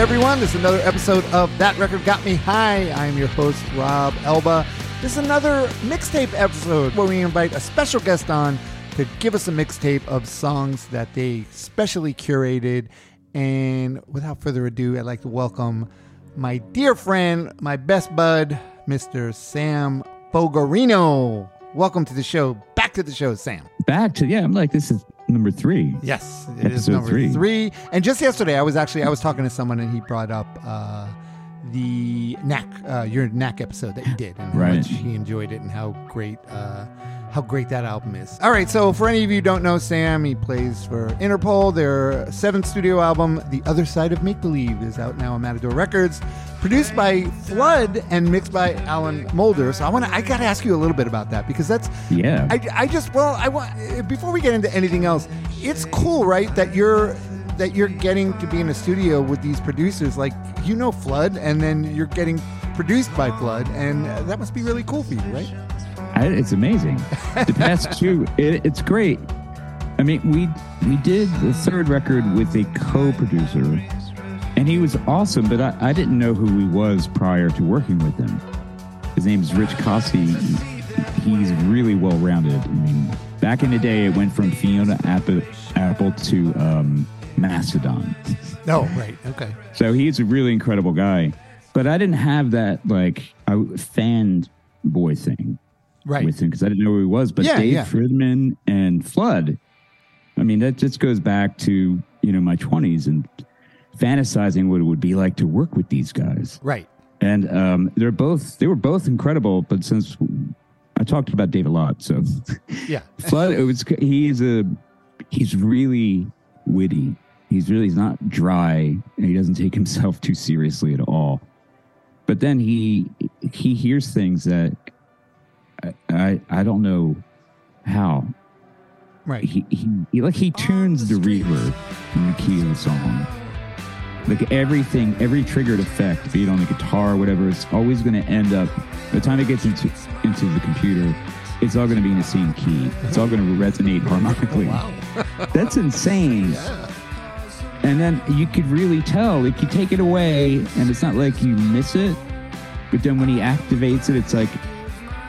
Everyone. This is another episode of That Record Got Me High. I'm your host, Rob Elba. This is another mixtape episode where we invite a special guest on to give us a mixtape of songs that they specially curated. And without further ado, I'd like to welcome my dear friend, my best bud, Mr. Sam Fogarino. Welcome to the show. Back to the show, Sam. Back to yeah, I'm like this is number three. Yes, it is Episode number three. three. And just yesterday, I was actually I was talking to someone, and he brought up uh, the knack, uh, your knack episode that you did, and how Right. much he enjoyed it, and how great. Uh, how great that album is. All right, so for any of you who don't know Sam, he plays for Interpol. Their seventh studio album, The Other Side of Make Believe, is out now on Matador Records. Produced by Flood and mixed by Alan Moulder. So I want to, I got to ask you a little bit about that because that's, Yeah. I, I just well I want before we get into anything else, it's cool, right? That you're that you're getting to be in a studio with these producers, like you know Flood, and then you're getting produced by Flood, and that must be really cool for you, right? I, it's amazing. The past two, it, it's great. I mean, we we did the third record with a co-producer, and he was awesome. But I, I didn't know who he was prior to working with him. His name's Rich Costey. He's really well rounded. I mean, back in the day, it went from Fiona Apple, Apple to um, Mastodon. No, right, okay, So he's a really incredible guy. But I didn't have that like I, fan boy thing right, with him because I didn't know who he was. But Yeah, Dave yeah. Fridmann and Flood, I mean, that just goes back to you know my twenties and fantasizing what it would be like to work with these guys. right, And um, they're both they were both incredible. But since I talked about Dave a lot, so yeah, Flood, it was he's a he's really witty. He's really he's not dry, and he doesn't take himself too seriously at all. But then he he hears things that I I, I don't know how right, he, he he like he tunes the reverb in the key of the song. Like everything, every triggered effect, be it on the guitar or whatever, it's always going to end up. By the time it gets into into the computer, it's all going to be in the same key. It's all going to resonate harmonically. wow, That's insane. And then you could really tell, like you take it away, and it's not like you miss it, but then when he activates it, it's like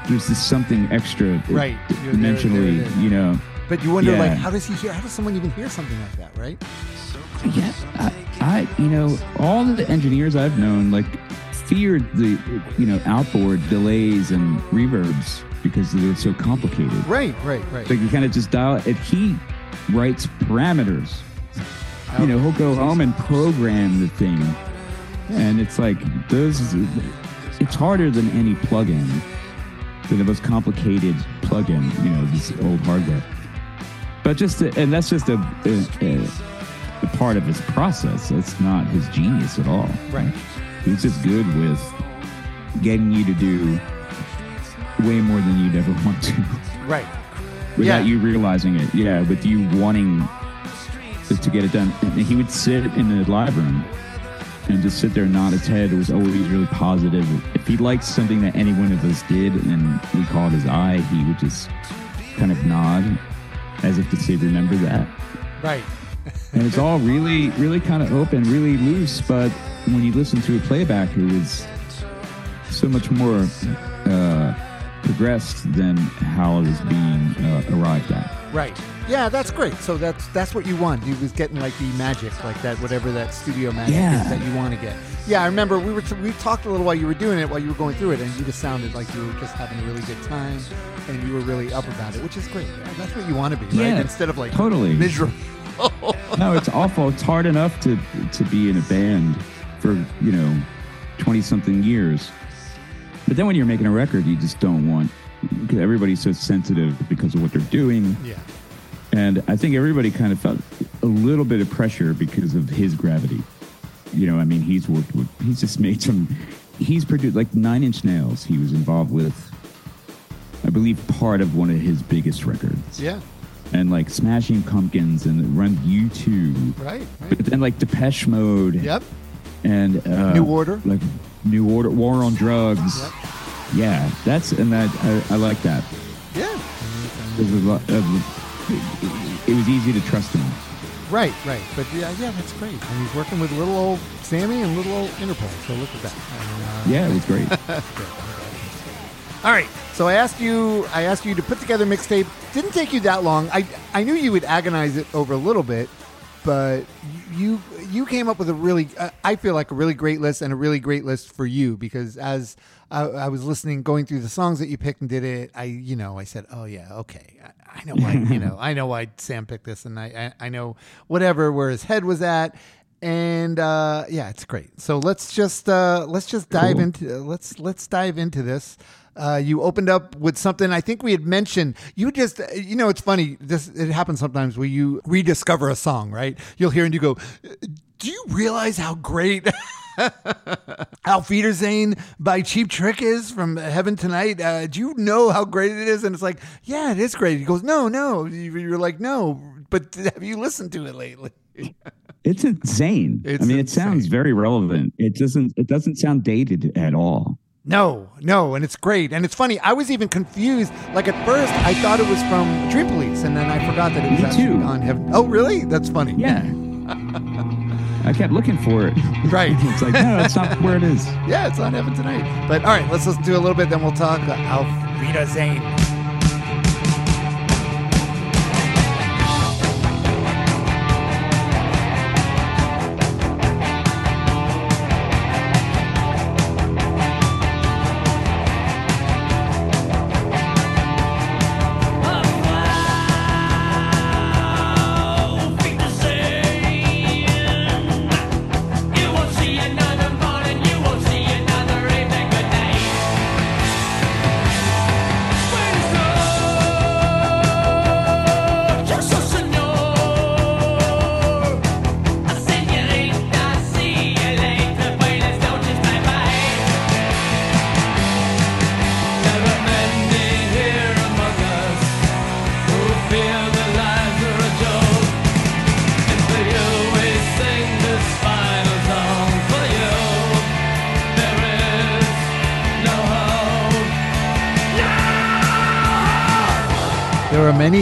there's this something extra, Right. You're there, there dimensionally, you know. but you wonder Yeah. like how does he hear? How does someone even hear something like that, right? Yeah, I, I, you know, all of the engineers I've known like feared the, you know, outboard delays and reverbs because they're so complicated. Right, right, right. Like you kind of just dial it. He writes parameters. You know, he'll go home and program the thing, and it's like those. It's harder than any plugin, than the most complicated plugin. You know, this old hardware. But just, and that's just a, a, a, a part of his process. It's not his genius at all. Right. He's just good with getting you to do way more than you'd ever want to Right. without Yeah. you realizing it. Yeah, with you wanting to, to get it done. And he would sit in the live room and just sit there and nod his head. It was always really positive. If he liked something that any one of us did and we called his eye, he would just kind of nod as if to say, remember that. Right. And it's all really, really kind of open, really loose. But when you listen to a playback, it was so much more uh, progressed than how it was being uh, arrived at. Right. Yeah, that's great. So that's that's what you want. You was getting like the magic, like that, whatever that studio magic Yeah. is that you want to get. Yeah, I remember we were we talked a little while you were doing it, while you were going through it, and you just sounded like you were just having a really good time, and you were really up about it, which is great. That's what you want to be, right? Yeah, Instead of like totally. miserable. No, it's awful. It's hard enough to to be in a band for you know twenty something years, but then when you're making a record, you just don't want because everybody's so sensitive because of what they're doing. yeah. And I think everybody kind of felt a little bit of pressure because of his gravity. You know, I mean, he's worked with, he's just made some, he's produced like Nine Inch Nails. He was involved with, I believe, part of one of his biggest records. Yeah. And like Smashing Pumpkins and Run U2. Right. But then like Depeche Mode. Yep. And uh, New Order. Like New Order, War on Drugs. Yep. Yeah, that's, and that, I, I like that. Yeah. There's a lot of, it was easy to trust him. Right, right. But yeah, yeah, that's great. And he's working with little old Sammy and little old Interpol. So look at that. And, uh, Yeah, it was great. All right. So I asked you, I asked you to put together mixtape. Didn't take you that long. I I knew you would agonize it over a little bit, but you you came up with a really, uh, I feel like a really great list and a really great list for you because as I, I was listening, going through the songs that you picked and did it, I you know I said, oh yeah, okay, I, I know why you know I know why Sam picked this, and I I, I know whatever where his head was at. And uh, yeah, it's great. So let's just uh, let's just dive Cool. into let's let's dive into this. Uh, you opened up with something I think we had mentioned. You just, you know, it's funny. This it happens sometimes where you rediscover a song, right? You'll hear and you go, "Do you realize how great Auf Wiedersehen by Cheap Trick is from Heaven Tonight? Uh, do you know how great it is?" And it's like, "Yeah, it is great." He goes, "No, no." You're like, "No," but have you listened to it lately? It's insane. It's I mean, it sounds very relevant. It doesn't. It doesn't sound dated at all. No, no, and it's great. And it's funny. I was even confused. Like at first, I thought it was from Dream Police, and then I forgot that it was Me actually too. on Heaven. Oh, really? That's funny. Yeah. I kept looking for it. Right. It's like, no, that's not where it is. Yeah, it's on Heaven tonight. But all right, let's listen to a little bit, then we'll talk. Uh. Feel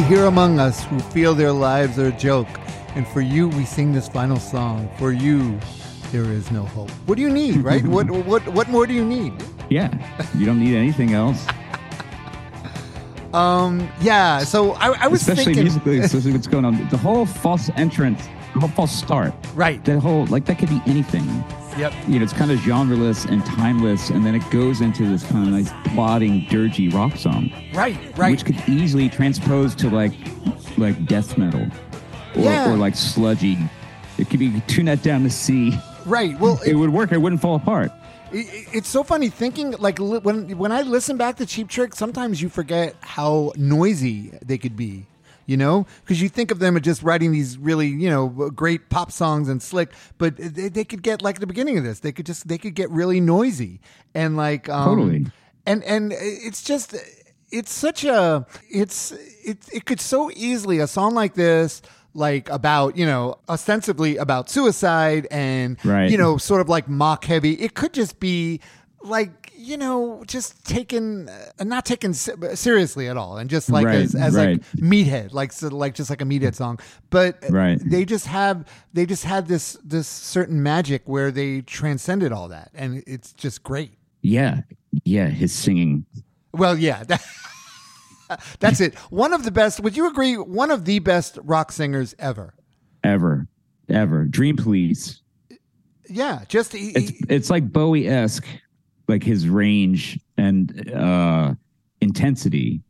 here among us who feel their lives are a joke, and for you, we sing this final song. For you, there is no hope. What do you need, right? what what what more do you need? Yeah. You don't need anything else, Um, yeah. So I, I was especially thinking, musically. especially what's going on. The whole false entrance, the whole false start. right? That whole like that could be anything. Yep. You know, it's kind of genreless and timeless, and then it goes into this kind of nice plodding, dirgy rock song, Right. Right. which could easily transpose to like like death metal or, Yeah. or like sludgy. It could be tune that down to C. right. Well, It would work. It wouldn't fall apart. It- It's so funny thinking like li- when when I listen back to Cheap Trick, sometimes you forget how noisy they could be. You know, because you think of them as just writing these really, you know, great pop songs and slick, but they, they could get like at the beginning of this, they could just they could get really noisy and like um, Totally. and and it's just it's such a it's it it could so easily a song like this like about you know ostensibly about suicide and Right. you know sort of like mock heavy it could just be like you know just taken uh, not taken seriously at all and just like Right, as, as right. like meathead like so like just like a meathead song but Right. they just have they just had this this certain magic where they transcended all that and it's just great Yeah. Yeah. His singing. well, yeah. that- That's it. One of the best. Would you agree? One of the best rock singers ever. ever, ever. Dream Police. Yeah, just he, It's he- it's like Bowie esque, like his range and uh, intensity.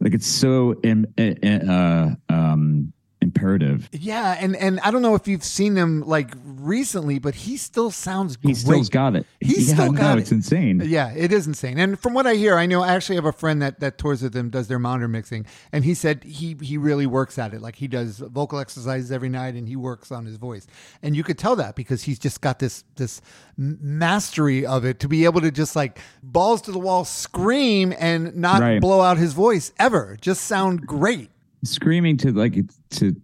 Like it's so uh, uh, um, imperative. yeah, and and I don't know if you've seen him like recently, but he still sounds He great. still's got it. He's yeah, still no, got It's insane. Yeah, it is insane. And from what I hear, I know I actually have a friend that that tours with him, does their monitor mixing, and he said he he really works at it. Like he does vocal exercises every night, and he works on his voice. And you could tell that because he's just got this this mastery of it to be able to just like balls to the wall scream and not Right. blow out his voice ever. Just sound great. Screaming to like to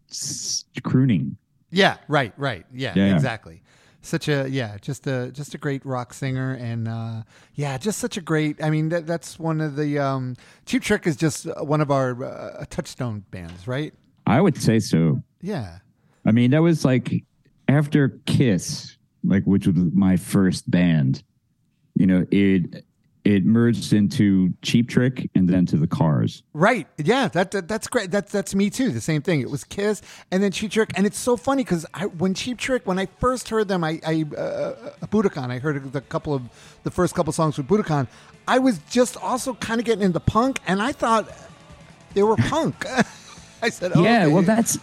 crooning. Yeah, right, right. Yeah, Yeah. exactly. Such a yeah, just a just a great rock singer, and uh, yeah, just such a great. I mean, that, that's one of the um, Cheap Trick is just one of our uh, touchstone bands, right? I would say so. Yeah, I mean, that was like after Kiss, like which was my first band. You know, it it merged into Cheap Trick and then to the Cars. Right. Yeah, that, that that's great. That's that's me too. The same thing. It was Kiss and then Cheap Trick, and it's so funny because I when Cheap Trick when I first heard them, I, I uh, Budokan. I heard a couple of the first couple songs with Budokan. I was just also kind of getting into punk, and I thought they were punk. I said, oh, yeah, okay. well, that's.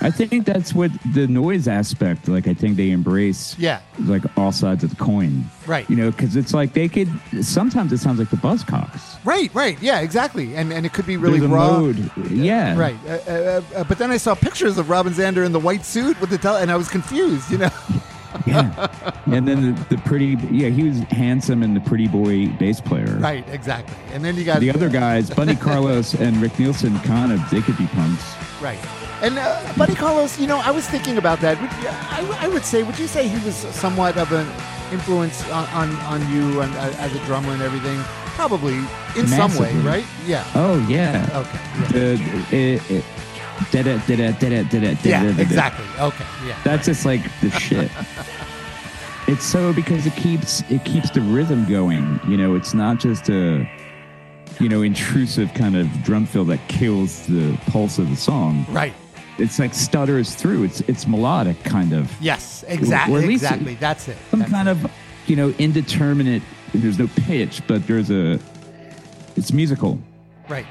I think that's what the noise aspect. Like, I think they embrace. Yeah. Like all sides of the coin. Right. You know, because it's like they could. Sometimes it sounds like the Buzzcocks. right, right, yeah, exactly, and and it could be really There's raw. mode. Yeah. Right, uh, uh, uh, but then I saw pictures of Robin Zander in the white suit with the and I was confused. You know, Yeah. and then the, the pretty. Yeah, he was handsome and the pretty boy bass player. right, exactly. And then you got The other guys, Bunny Carlos and Rick Nielsen, kind of they could be punks. Right. And uh, Buddy Carlos, you know, I was thinking about that. Would, I, I would say, would you say he was somewhat of an influence on, on, on you and, uh, as a drummer and everything? Probably in some way, right? Yeah. Oh yeah. Okay. Yeah. The, it, it, da-da, da-da, da-da, da-da, yeah, da-da, da-da. exactly. Okay. Yeah. That's just like the shit. It's so because it keeps it keeps the rhythm going. You know, it's not just a you know intrusive kind of drum fill that kills the pulse of the song. Right. It's like stutters through. It's it's melodic kind of. Yes. Exactly. Or at least exactly. That's it. Some That's kind it. of you know indeterminate. There's no pitch, but there's a. It's musical. Right.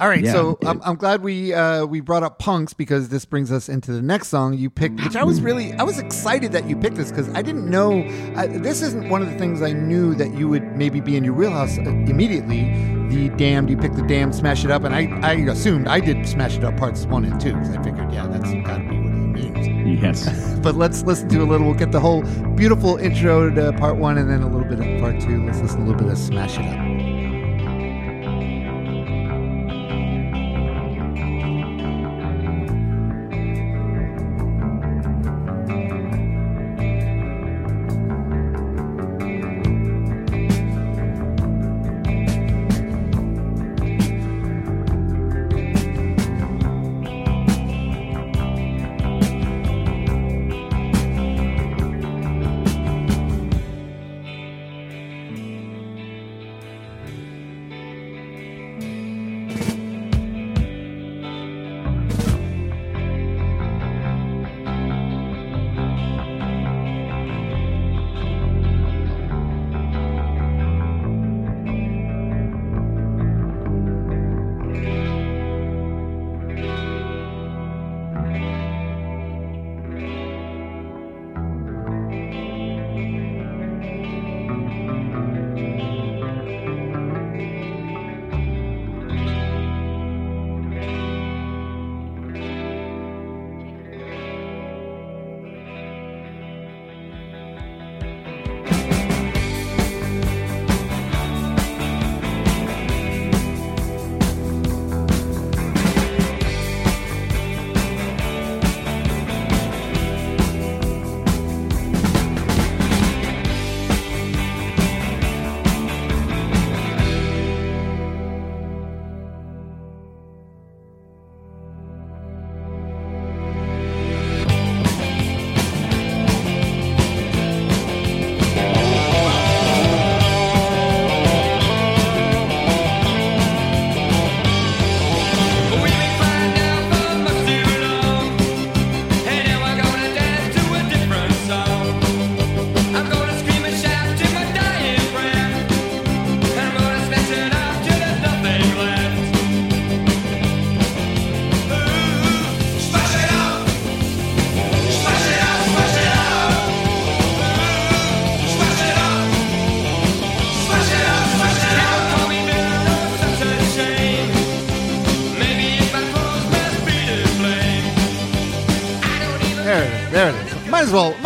All right, Yeah, so I'm, I'm glad we uh, we brought up punks because this brings us into the next song you picked, which I was really I was excited that you picked this because I didn't know uh, this isn't one of the things I knew that you would maybe be in your wheelhouse uh, immediately. The damned, you picked the damned, smash it up, and I I assumed I did smash it up parts one and two because I figured yeah that's got to be what it means. Yes. But let's listen to a little. We'll get the whole beautiful intro to part one and then a little bit of part two. Let's listen to a little bit of smash it up.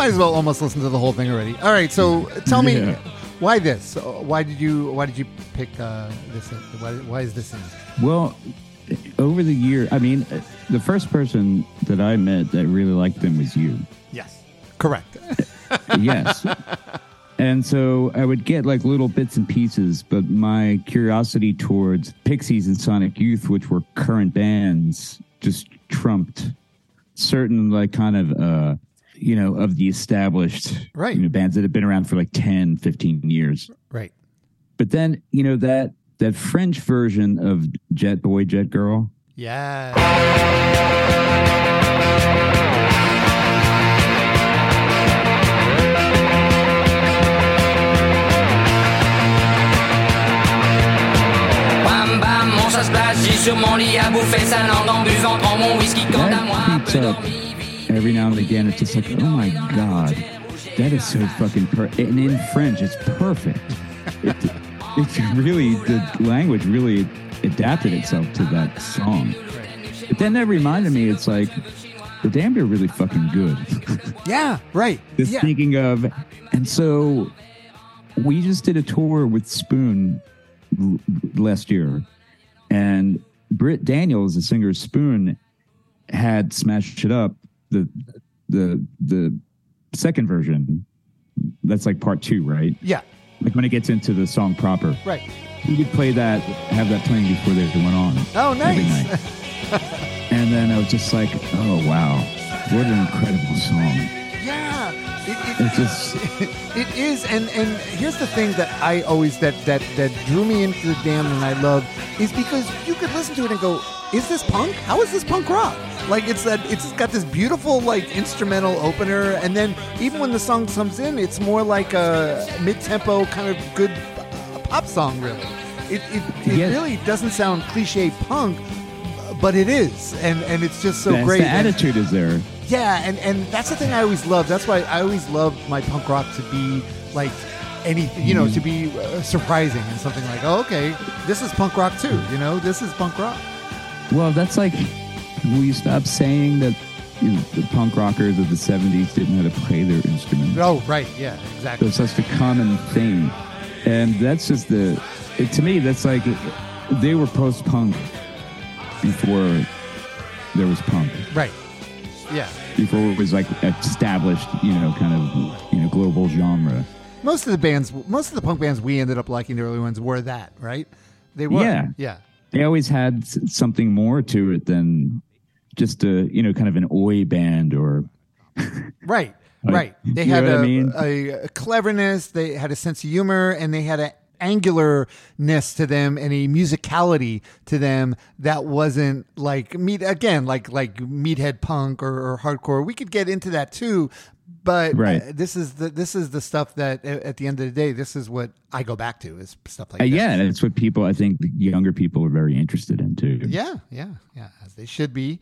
Might as well. Might as well almost listen to the whole thing already. All right. So tell me, Yeah. why this? Uh, Why did you? Why did you pick uh, this? Why, why is this in? Well, over the year, I mean, uh, the first person that I met that really liked them was you. Yes. Correct. Yes. and so I would get like little bits and pieces, but my curiosity towards Pixies and Sonic Youth, which were current bands, just trumped certain like kind of uh you know of the established Right. you know bands that have been around for like 10 15 years Right. but then you know that that french version of jet boy jet girl Yeah. Bam bam, mon j'ai sur mon lit à bouffer sa langue en buvant, prends mon whisky quant à moi. that keeps peu up dormi, every now and again it's just like oh my god that is so fucking per and in french it's perfect it, it's really the language really adapted itself to that song but then that reminded me it's like the damned are really fucking good Yeah. Right. just yeah. thinking of and so we just did a tour with spoon l- last year and britt daniels the singer of spoon had smashed it up the the the second version that's like part two right yeah. like when it gets into the song proper Right. we could play that have that playing before they went on Oh, nice. and then i was just like oh wow what an incredible song Yeah. It, it, it's just It is, and and here's the thing that I always that that that drew me into the damn and I love is because you could listen to it and go, is this punk? How is this punk rock? Like it's that it's got this beautiful like instrumental opener, and then even when the song comes in, it's more like a mid-tempo kind of good pop song. Really, it it, it Yeah. really doesn't sound cliche punk, but it is, and and it's just so that's great. the And- attitude is there yeah, and and that's the thing I always love. That's why I always love my punk rock to be like any, you know, to be uh, surprising and something like, oh, okay, this is punk rock too. You know, this is punk rock. Well, that's like, will you stop saying that you know, the punk rockers of the 70s didn't know how to play their instruments? Oh, right, yeah, exactly. That's such a common thing. And that's just the, it, to me, that's like, they were post punk before there was punk, Right. Yeah. before it was like established, you know, kind of, you know, global genre. Most of the bands, most of the punk bands we ended up liking, the early ones, were that, right? They were. Yeah. Yeah. They always had something more to it than just a, you know, kind of an oi band or, Right, Like, right. They had a, mean? a, a cleverness. They had a sense of humor, and they had an angularness to them and a musicality to them that wasn't like meat again, like like meathead punk or, or hardcore. We could get into that too, but Right. uh, this is the this is the stuff that uh, at the end of the day, this is what I go back to is stuff like Uh, that. yeah, and it's what people, I think, younger people are very interested in too. Yeah, yeah, yeah, as they should be.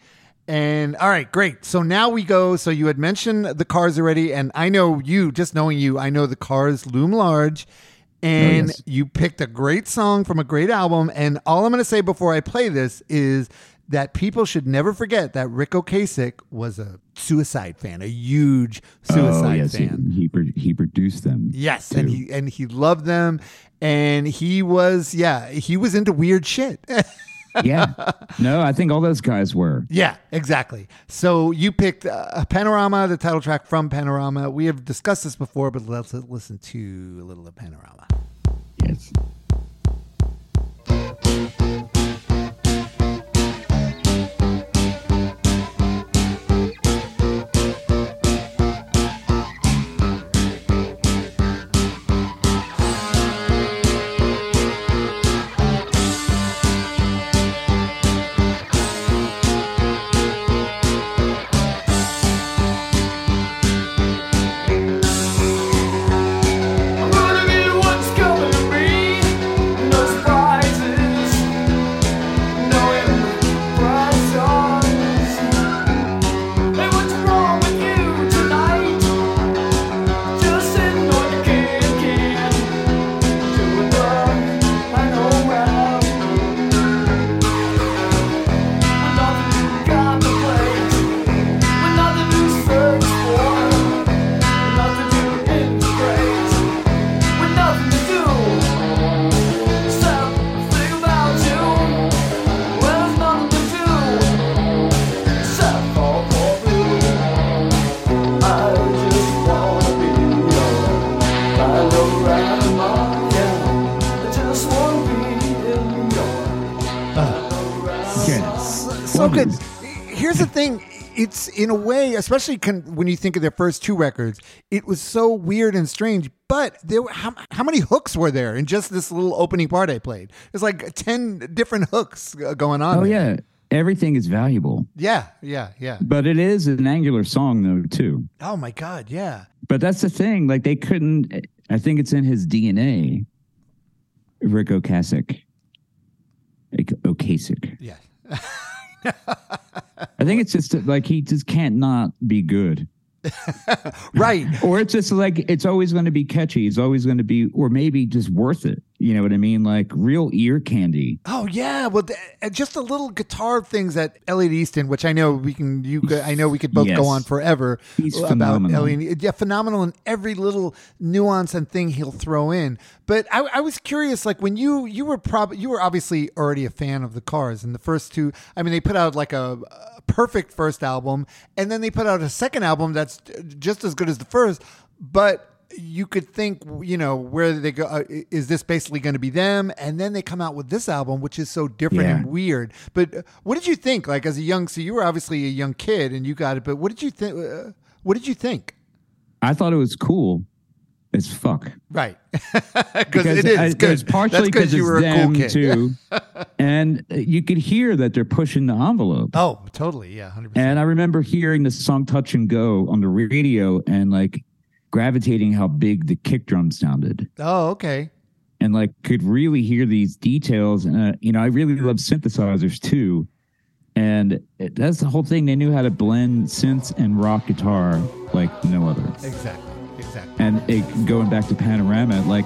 And all right, great. So now we go. So you had mentioned the cars already, and I know you, just knowing you, I know the cars loom large. And yes. you picked a great song from a great album. And all I'm going to say before I play this is that people should never forget that Ric Ocasek was a suicide fan, a huge suicide oh, yes, he- fan. He, pro- he produced them. Yes, and he and he loved them, and he was yeah he was into weird shit. yeah. No, I think all those guys were. Yeah, exactly. So you picked uh, Panorama, the title track from Panorama. We have discussed this before, but let's listen to a little of Panorama. Yes. So good. Here's the thing. it's in a way, especially con- when you think of their first two records, it was so weird and strange. But there, were, how, how many hooks were there in just this little opening part I played? There's like ten different hooks uh, going on. Oh there. yeah, everything is valuable, yeah, yeah, yeah. but it is an angular song though too. Oh my god, yeah, But that's the thing. Like they couldn't. I think it's in his DNA. Ric Ocasek. Ocasek. yeah. I think it's just like he just can't not be good. Right. Or it's just like it's always going to be catchy. It's always going to be, or maybe just worth it. You know what I mean? Like real ear candy. Oh yeah, well, th- uh, just the little guitar things that Elliot Easton, which I know we can, you, could, I know we could both Yes. go on forever He's about phenomenal. Elliot. Yeah, phenomenal in every little nuance and thing he'll throw in. But I, I was curious, like when you you were probably you were obviously already a fan of the Cars, and the first two. I mean, they put out like a, a perfect first album, and then they put out a second album that's just as good as the first, but you could think, you know, where they go. Uh, is this basically going to be them? And then they come out with this album, which is so different Yeah. and weird. But uh, what did you think? Like as a young, so you were obviously a young kid and you got it. But what did you think? Uh, what did you think? I thought it was cool as fuck. Right, because it is I- It's partially because you were a cool kid. too, and uh, you could hear that they're pushing the envelope. Oh, totally. Yeah, hundred percent. And I remember hearing the song "Touch and Go" on the radio, and like gravitating how big the kick drum sounded, Oh, okay. and like could really hear these details. And uh, you know, I really love synthesizers too. And it, that's the whole thing. They knew how to blend synths and rock guitar like no other. Exactly. Exactly. And it, going back to Panorama, like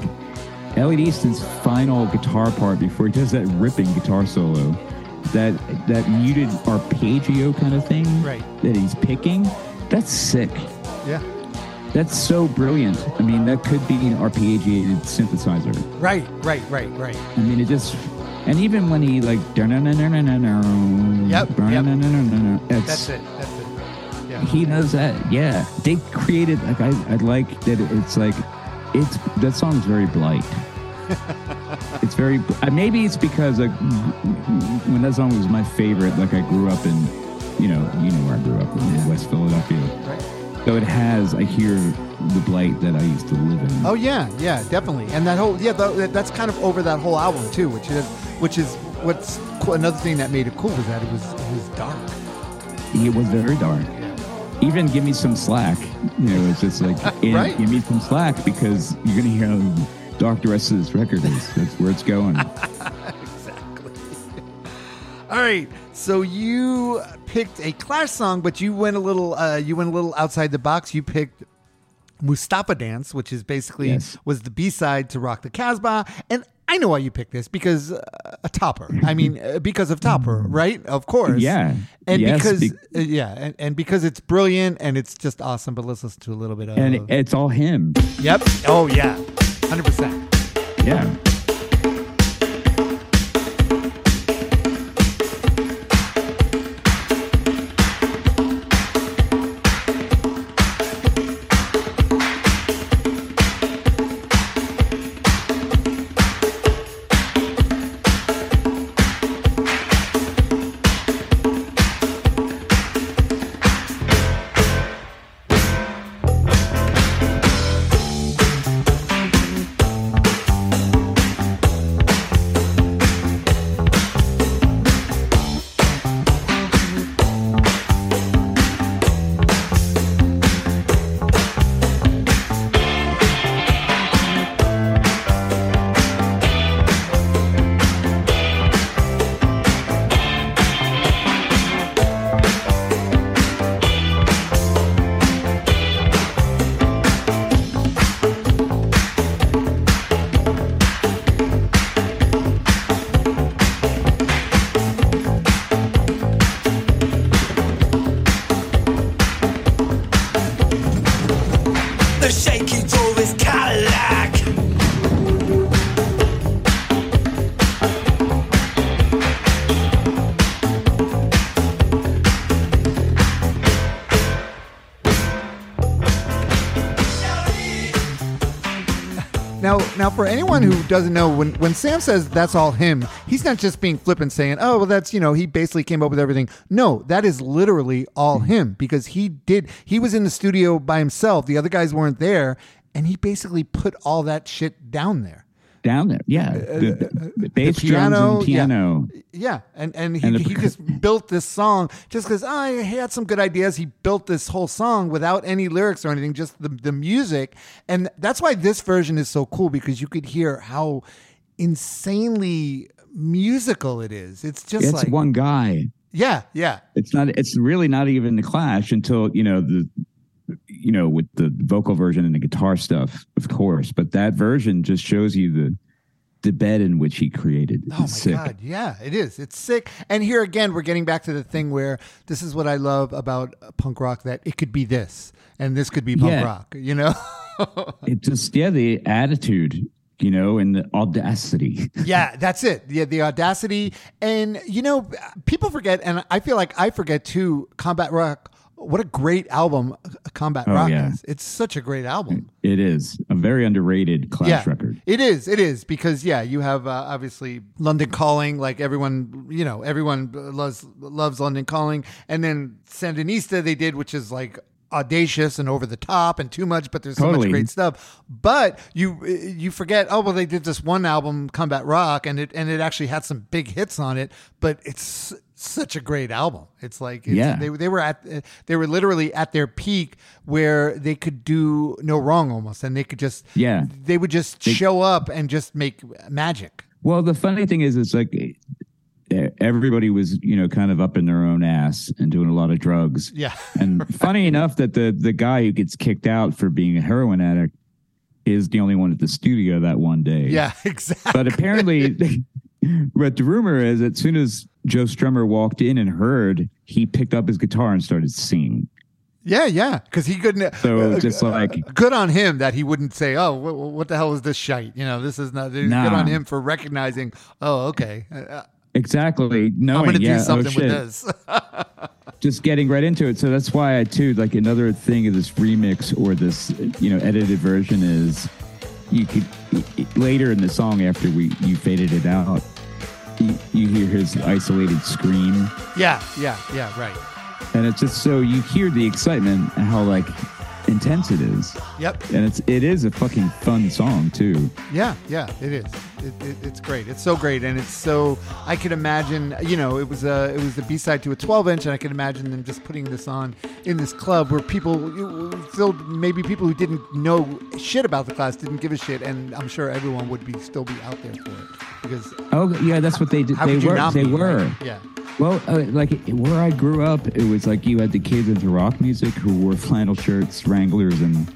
Elliot Easton's final guitar part before he does that ripping guitar solo, that that muted arpeggio kind of thing Right. that he's picking, that's sick. Yeah. That's so brilliant. I mean, that could be an arpeggiated synthesizer. Right. Right. Right. Right. I mean, it just, and even when he like, yep, Yep, yep. That's it. That's it. Yeah. he knows that. Yeah, they created like I, I like that. It's like it's that song is very blight. it's very uh, maybe it's because like when that song was my favorite. Like I grew up in, you know, you know where I grew up in West Philadelphia. Right. So it has. I hear the blight that I used to live in. Oh yeah, yeah, definitely. And that whole yeah, that, that's kind of over that whole album too, which is which is what's cool. another thing that made it cool was that it was it was dark. It was very dark. Even give me some slack. You know, it's just like and Right. give me some slack because you're gonna hear how dark the rest of this record is. That's where it's going. exactly. All right, so you picked a Clash song, but you went a little uh, you went a little outside the box. You picked Mustafa Dance, which is basically Yes. was the B side to Rock the Casbah, and I know why you picked this because uh, a topper. I mean, uh, because of topper, right? Of course. Yeah. And Yes, because be- uh, yeah, and, and because it's brilliant and it's just awesome. But let's listen to a little bit of. and it's all him. yep. Oh yeah. Hundred percent. Yeah. Anyone who doesn't know, when when Sam says that's all him, he's not just being flippant saying, "Oh, well, that's you know he basically came up with everything." No, that is literally all hmm. him because he did. He was in the studio by himself. The other guys weren't there, and he basically put all that shit down there. Down there, yeah. Uh, uh, the, the bass piano, drums and yeah. piano. Yeah, and and he, And the he just built this song just because I ah, had some good ideas. He built this whole song without any lyrics or anything, just the the music, and that's why this version is so cool because you could hear how insanely musical it is. It's just It's like one guy. yeah, yeah, It's not. It's really not even the Clash until you know the, you know, with the vocal version and the guitar stuff, of course. But that version just shows you the the bed in which he created. Oh my sick. god, yeah, it is. It's sick. And here again, we're getting back to the thing where this is what I love about punk rock that it could be this and this could be punk Yeah. rock. You know. It just yeah, the attitude, you know, and the audacity. Yeah, that's it. Yeah, the audacity. And, you know, people forget, and I feel like I forget too, Combat Rock. What a great album Combat Oh, Rock yeah. is. It's such a great album. It is a very underrated Clash yeah, record. It is. It is because yeah, you have uh, obviously London Calling, like everyone, you know, everyone loves loves London Calling, and then Sandinista they did, which is like audacious and over the top and too much, but there's so much great stuff. But you you forget, oh well, they did this one album, Combat Rock, and it and it actually had some big hits on it, but it's such a great album. It's like it's, Yeah. they they were at they were literally at their peak where they could do no wrong almost, and they could just Yeah. they would just show up and just make magic. Well, the funny thing is, it's like everybody was, you know, kind of up in their own ass and doing a lot of drugs. Yeah. And funny enough that the the guy who gets kicked out for being a heroin addict is the only one at the studio that one day. Yeah, exactly. But apparently, but the rumor is, as soon as Joe Strummer walked in and heard, he picked up his guitar and started singing. Yeah, yeah, because he couldn't. So uh, just like good on him that he wouldn't say, "Oh, what, what the hell is this shite?" You know, this is not. Good on him for recognizing. Oh, okay, uh, exactly No, I'm going to yeah, do something oh, with this. just getting right into it. So that's why I too like another thing of this remix or this you know edited version is you could later in the song after we you faded it out, you, you hear his isolated scream, yeah, yeah, yeah. Right. and it's just so you hear the excitement and how like intense it is, Yep. and it's it is a fucking fun song too. Yeah, yeah, it is. It, it, it's great. It's so great, and it's so. I could imagine. You know, it was a it was the B side to a 12 inch, and I could imagine them just putting this on in this club where people still maybe people who didn't know shit about the Clash didn't give a shit, and I'm sure everyone would be still be out there for it because Oh yeah, that's what they did. how They were. not They be, were. right? Yeah. Well, uh, like where I grew up, it was like you had the kids into rock music who wore flannel shirts, Wranglers, and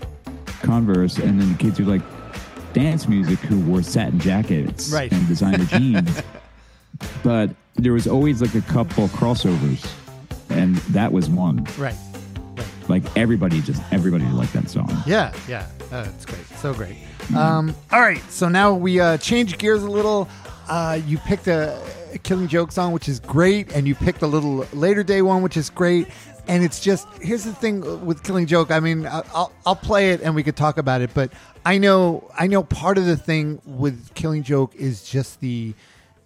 Converse, and then the kids who like dance music who wore satin jackets Right. and designer jeans. But there was always like a couple crossovers, and that was one. Right. Like everybody just everybody liked that song. Yeah, yeah, it's great, so great. Um, all right, so now we uh, change gears a little. Uh, you picked a Killing Joke song, which is great, and you picked a little later day one, which is great. And it's just here's the thing with Killing Joke. I mean, I'll I'll play it and we could talk about it, but I know I know part of the thing with Killing Joke is just the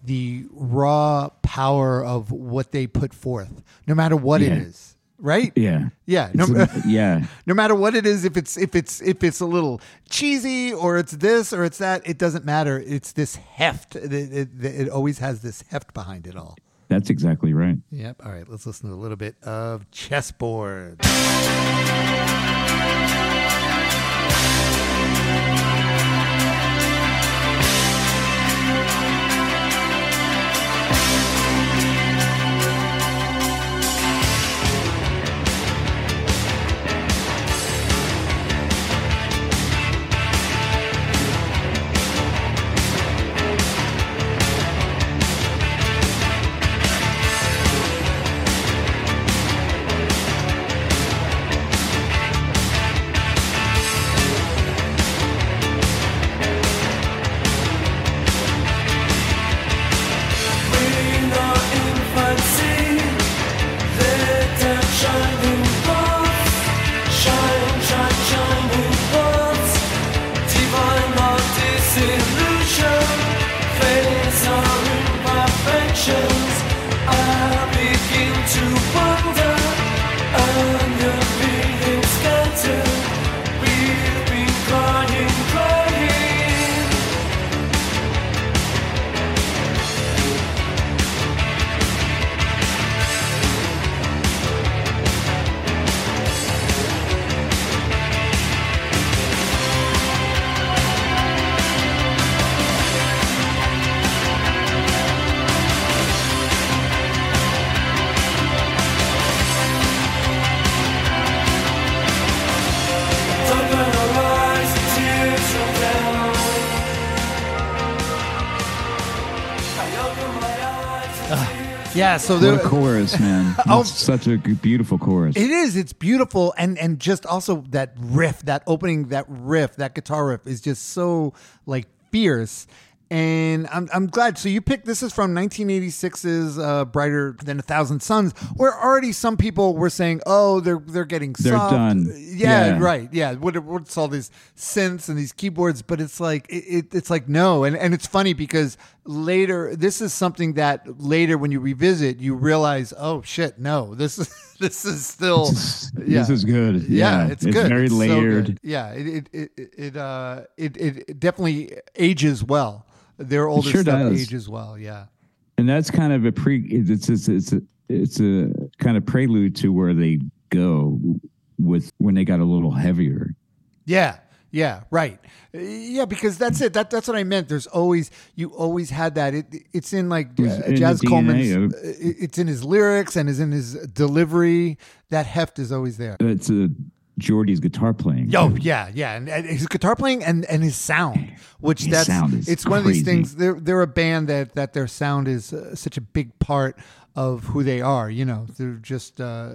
the raw power of what they put forth, no matter what it Yeah. is, right? Yeah, Yeah, no, It's- yeah. no matter what it is if it's if it's if it's a little cheesy or it's this or it's that it doesn't matter it's this heft it, it, it always has this heft behind it all That's exactly right. yep. All right. Let's listen to a little bit of chessboard Yeah, so What a chorus, man! Oh. Such a beautiful chorus. It is. It's beautiful, and and just also that riff, that opening, that riff, that guitar riff is just so like fierce. And I'm I'm glad. So you picked this is from 1986's uh, "Brighter Than a Thousand Suns," where already some people were saying, "Oh, they're they're getting They're soft." done. Yeah, Yeah. right. Yeah. What what's all these synths and these keyboards? But it's like it, it, it's like no, and and it's funny because later this is something that later when you revisit you realize, oh shit, no, this is this is still yeah. This is good. Yeah, Yeah, it's, good. very It's so layered. good. Yeah, it it it it, uh, it it definitely ages well. Their older sure stuff does. ages well. Yeah. and that's kind of a pre. It's it's it's a, it's a kind of prelude to where they go with when they got a little heavier. Yeah, yeah, right. Uh, Yeah, because that's it. That that's what I meant. There's always you always had that. It it's in like uh, in Jaz Coleman's. uh, it's in his lyrics and is in his delivery. That heft is always there. It's a Geordie's guitar playing. Oh yeah, yeah, and, and his guitar playing and, and his sound, which His that's sound it's one of these things. They're they're a band that that their sound is uh, such a big part of who they are. You know, they're just uh,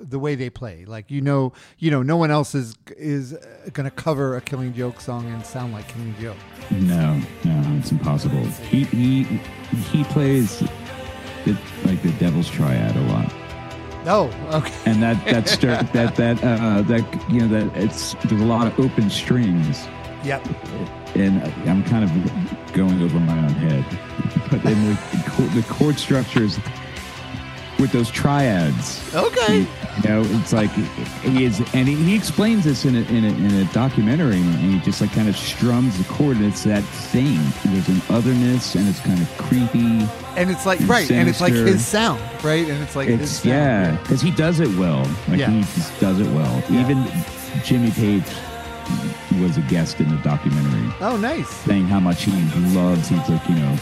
the way they play. Like you know, you know, no one else is is going to cover a Killing Joke song and sound like Killing Joke. No, no, it's impossible. He he he plays the, like the Devil's Triad a lot, Oh, okay. and that that stir, that that uh, that you know that it's there's a lot of open strings, Yep. and I'm kind of going over my own head. But then the, the, chord, the chord structures with those triads. Okay. You know, it's like he is, and he, he explains this in a, in a in a documentary, and he just like kind of strums the chord, and it's that thing. There's an otherness, and it's kind of creepy. And it's like right, and it's like his sound, right? And it's like his sound. yeah, because he does it well. Like Yeah. he just does it well. Yeah. Even Jimmy Page was a guest in the documentary, Oh, nice. saying how much he loves. He's like, you know,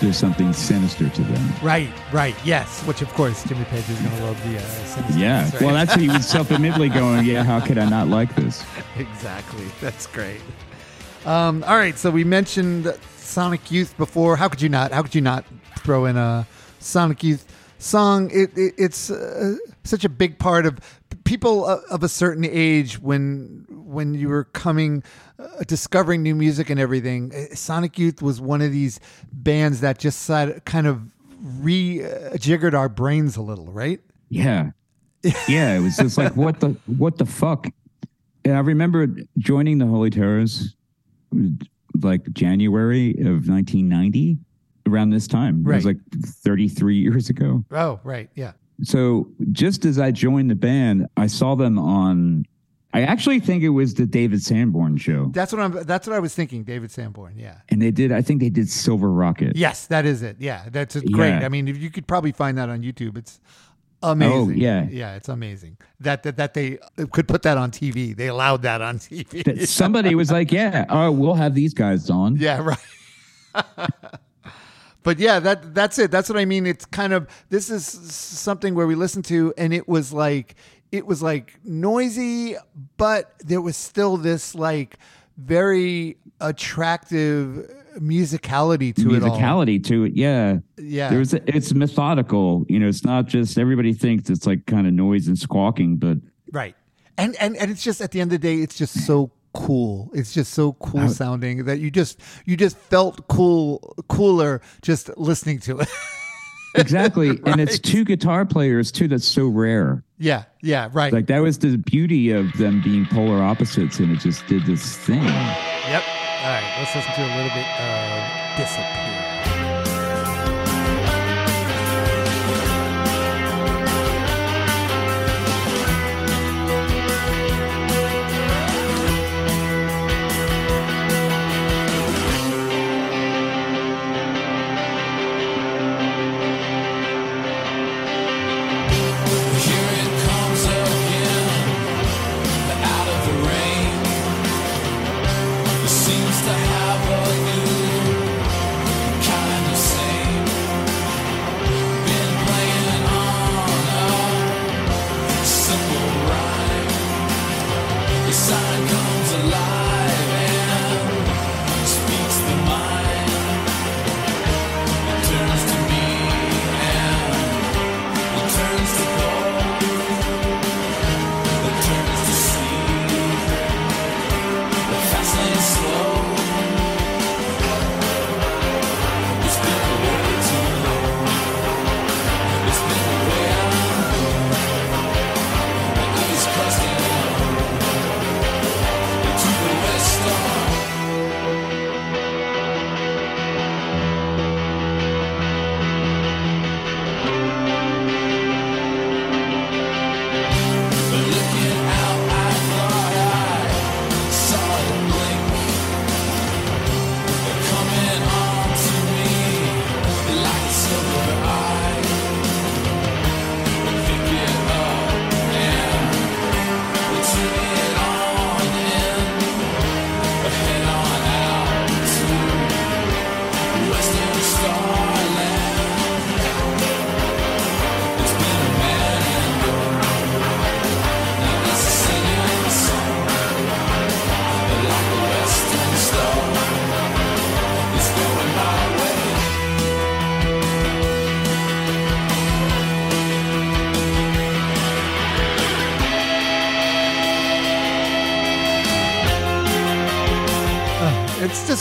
there's something sinister to them. Right, right. Yes. Which of course Jimmy Page is going to love the uh, Sinister Yeah. Right? Well, that's what he was self-admittedly going. Yeah. How could I not like this? exactly. That's great. Um, all right, so we mentioned Sonic Youth before. How could you not? How could you not throw in a Sonic Youth song? It, it it's uh, such a big part of people of a certain age when when you were coming, uh, discovering new music and everything. uh, Sonic Youth was one of these bands that just kind of re-jiggered our brains a little, right? Yeah. Yeah. It was just like, what the, what the fuck? And I remember joining the Holy Terrors like January of 1990 around this time. It Right. was like 33 years ago. Oh, right, yeah. So just as I joined the band, I saw them on, I actually think it was the David Sanborn show. That's what I'm. That's what I was thinking. David Sanborn. Yeah. And they did, I think they did Silver Rocket. Yes, that is it. Yeah, that's it's great. Yeah. I mean, if you could probably find that on YouTube. It's oh, amazing. Oh, yeah. yeah, it's amazing that that that they could put that on TV. They allowed that on TV. That somebody was like, yeah, oh, we'll have these guys on. yeah, right. but yeah, that that's it. That's what I mean. It's kind of this is something where we listened to, and it was like it was like noisy, but there was still this like very attractive musicality to it musicality to it. Yeah. Yeah. There's it's methodical. You know, it's not just everybody thinks it's like kind of noise and squawking, but Right. And and and it's just at the end of the day, it's just so cool. It's just so cool sounding that you just you just felt cool cooler just listening to it. exactly. And it's two guitar players too. That's so rare. yeah, yeah, right. Like that was the beauty of them being polar opposites, and it just did this thing. yep. All right, let's listen to a little bit of Disappear.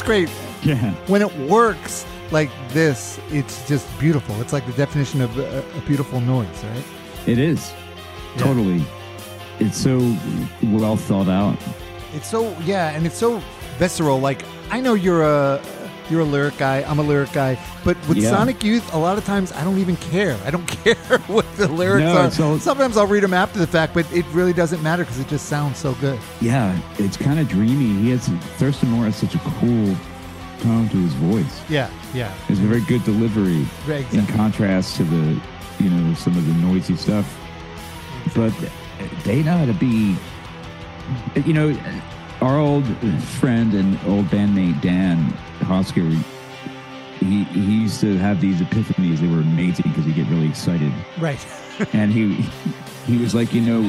Great. Yeah. When it works like this, it's just beautiful. It's like the definition of a, a beautiful noise, right? It is. Yeah. Totally. It's so well thought out. It's so yeah, and it's so visceral. Like I know you're a you're a lyric guy. I'm a lyric guy, but with Yeah. Sonic Youth, a lot of times I don't even care. I don't care what the lyrics No, are. all- Sometimes I'll read them after the fact, but it really doesn't matter because it just sounds so good. Yeah, it's kind of dreamy. He has Thurston Moore has such a cool tone to his voice. Yeah, yeah, It's a very good delivery Right, in contrast to the, you know, some of the noisy stuff. But they know how to be, you know, our old friend and old bandmate Dan Hosker, he, he used to have these epiphanies. They were amazing because he'd get really excited. right. and he he was like, you know,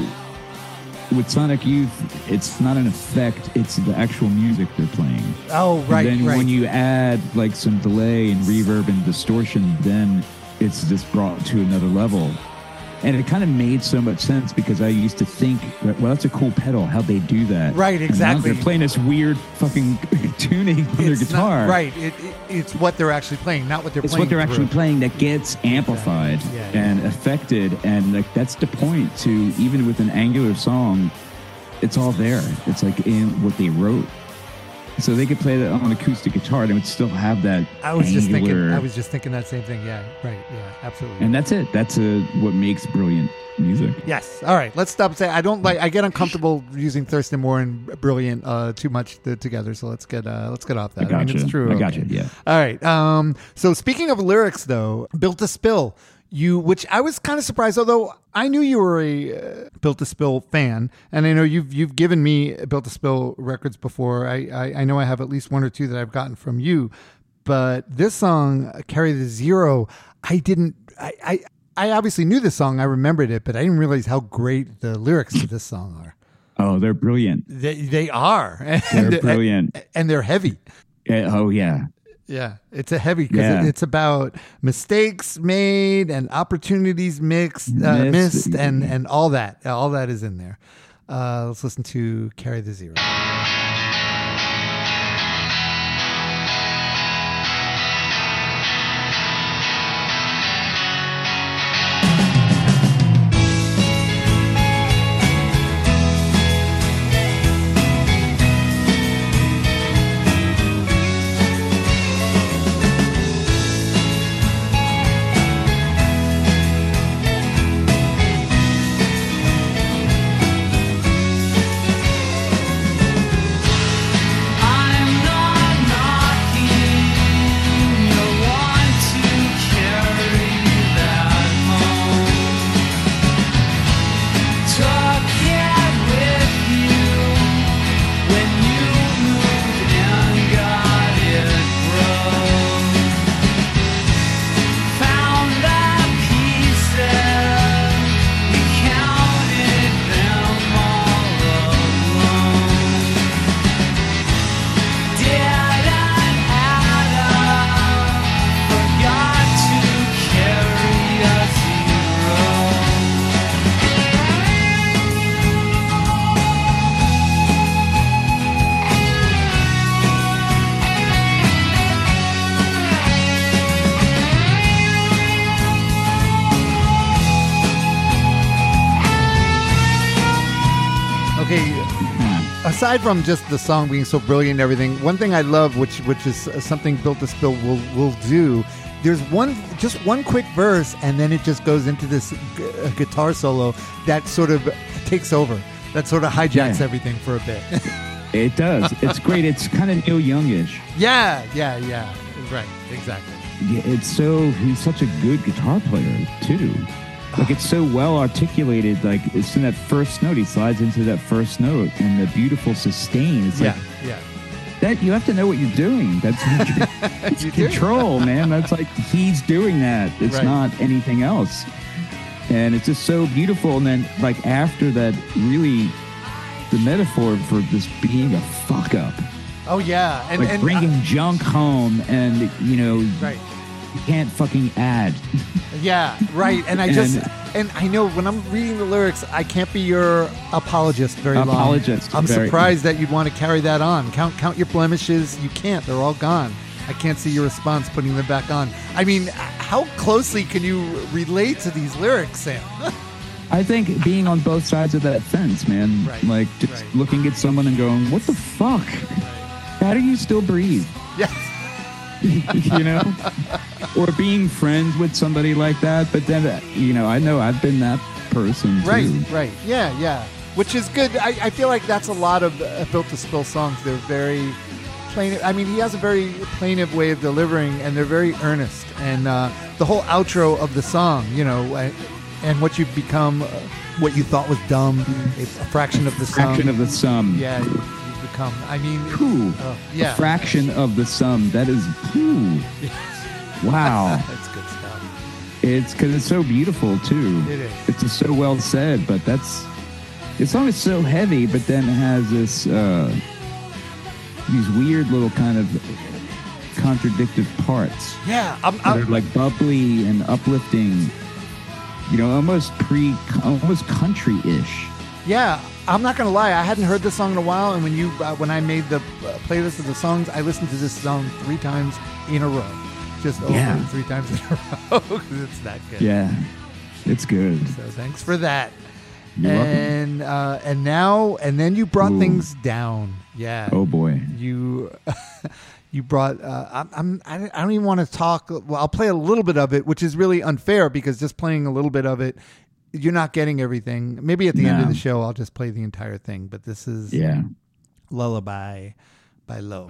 with Sonic Youth, it's not an effect; it's the actual music they're playing. Oh, right, and then right. when you add like some delay and reverb and distortion, then it's just brought to another level. And it kind of made so much sense because I used to think, well, that's a cool pedal. How'd they do that? Right, exactly. they're playing this weird fucking tuning on their It's not- guitar. right. It, it, it's what they're actually playing, not what they're playing. It's playing. what they're actually playing that gets amplified Yeah, yeah. and affected, and like that's the point. To even with an angular song, it's all there. It's like in what they wrote, so they could play that on acoustic guitar and it would still have that. I was just thinking. I was just thinking that same thing. Yeah, right. Yeah, absolutely. and that's it. That's a, what makes brilliant music. Yes. All right. Let's stop. and Say I don't like. I get uncomfortable using Thurston Moore and Brilliant uh, too much th- together. So let's get uh, let's get off that. I mean, gotcha. it's true. I gotcha, Okay. yeah. All right. Um. So speaking of lyrics, though, Built to Spill. You, which I was kind of surprised, although I knew you were a uh, Built to Spill fan, and I know you've you've given me Built to Spill records before. I, I I know I have at least one or two that I've gotten from you, but this song, "Carry the Zero, I didn't. I, I I obviously knew this song. I remembered it, but I didn't realize how great the lyrics to this song are. Oh, they're brilliant. They they are. And, They're brilliant. and, and they're heavy. Eh, oh yeah, Yeah, it's a heavy because Yeah. it's about mistakes made and opportunities mixed, uh, Missed. missed, and and all that. All that is in there. Uh, let's listen to "Carry the Zero. Aside from just the song being so brilliant and everything, one thing I love, which which is something Built to Spill will will do. There's one just one quick verse, and then it just goes into this gu- uh, guitar solo that sort of takes over. That sort of hijacks Yeah. everything for a bit. it does. It's great. It's kind of Neil Youngish. yeah, yeah, yeah. Right, exactly. Yeah, it's so he's such a good guitar player too. Like it's so well articulated. Like it's in that first note, he slides into that first note, and the beautiful sustain. It's Yeah, like yeah. that. You have to know what you're doing. That's it's You control, man. That's like he's doing that. It's Right. not anything else. And it's just so beautiful. And then like after that, really, the metaphor for this being a fuck up, Oh yeah, and like and bringing uh, junk home, and you know, right. You can't fucking add. Yeah, right. And I just And- I know when I'm reading the lyrics, I can't be your apologist very long. Apologist, I'm very- surprised that you'd want to carry that on. Count count your blemishes. You can't. They're all gone. I can't see your response putting them back on. I mean, how closely can you relate to these lyrics, Sam? I think being on both sides of that fence, man. Right, Like just right. looking at someone and going, "What the fuck? How do you still breathe?" yeah. you know, or being friends with somebody like that. But then, uh, you know, I know I've been that person too. Right, right. Yeah, yeah. Which is good. I, I feel like that's a lot of uh, Built to Spill songs. They're very plain. I mean, he has a very plaintive way of delivering, and they're very earnest. And uh, the whole outro of the song, you know, uh, and what you've become, uh, what you thought was dumb, it's a fraction of the sum. Fraction of the sum. Yeah, you- I mean, Whew. Oh, yeah. A fraction of the sum. That is. whew. Wow. that's good stuff. It's because it's so beautiful too. It is. It's just so well said, but that's the song is so heavy, but then it has this uh, these weird little kind of contradictive parts Yeah, I'm, I'm, like bubbly and uplifting. You know, almost pre, almost country-ish. Yeah, I'm not gonna lie. I hadn't heard this song in a while, and when you uh, when I made the uh, playlist of the songs, I listened to this song three times in a row, just over Yeah. three times in a row because it's that good. Yeah, it's good. So thanks for that. You're and uh, and now and then you brought Ooh. things down. Yeah. Oh boy. You. You brought. Uh, I'm. I'm. I don't even want to talk. Well, I'll play a little bit of it, which is really unfair because just playing a little bit of it, you're not getting everything. Maybe at the end of the show, I'll just play the entire thing. But this is Yeah. Lullaby by Low.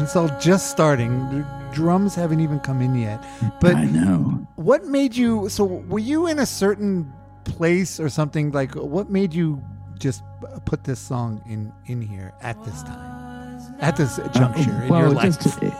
And it's all just starting. Drums haven't even come in yet. But I know. what made you? So were you in a certain place or something? Like what made you just put this song in in here at this time, at this juncture in Uh, well, your life? just it,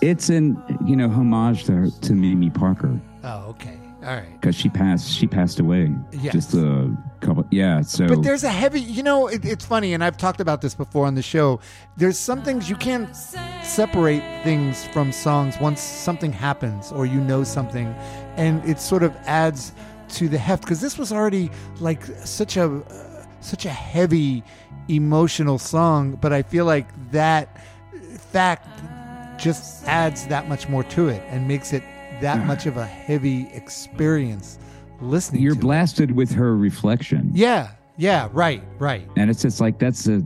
it's in you know homage to to Mimi Parker oh, okay. All right. because she passed she passed away Yes. just a couple yeah so But there's a heavy, you know, it, it's funny, and I've talked about this before on the show. There's some things you can't separate things from songs once something happens or you know something, and it sort of adds to the heft because this was already like such a uh, such a heavy emotional song, but I feel like that fact just adds that much more to it and makes it that much of a heavy experience listening. you're to it. blasted with her reflection Yeah, yeah, right, right. and it's just like that's a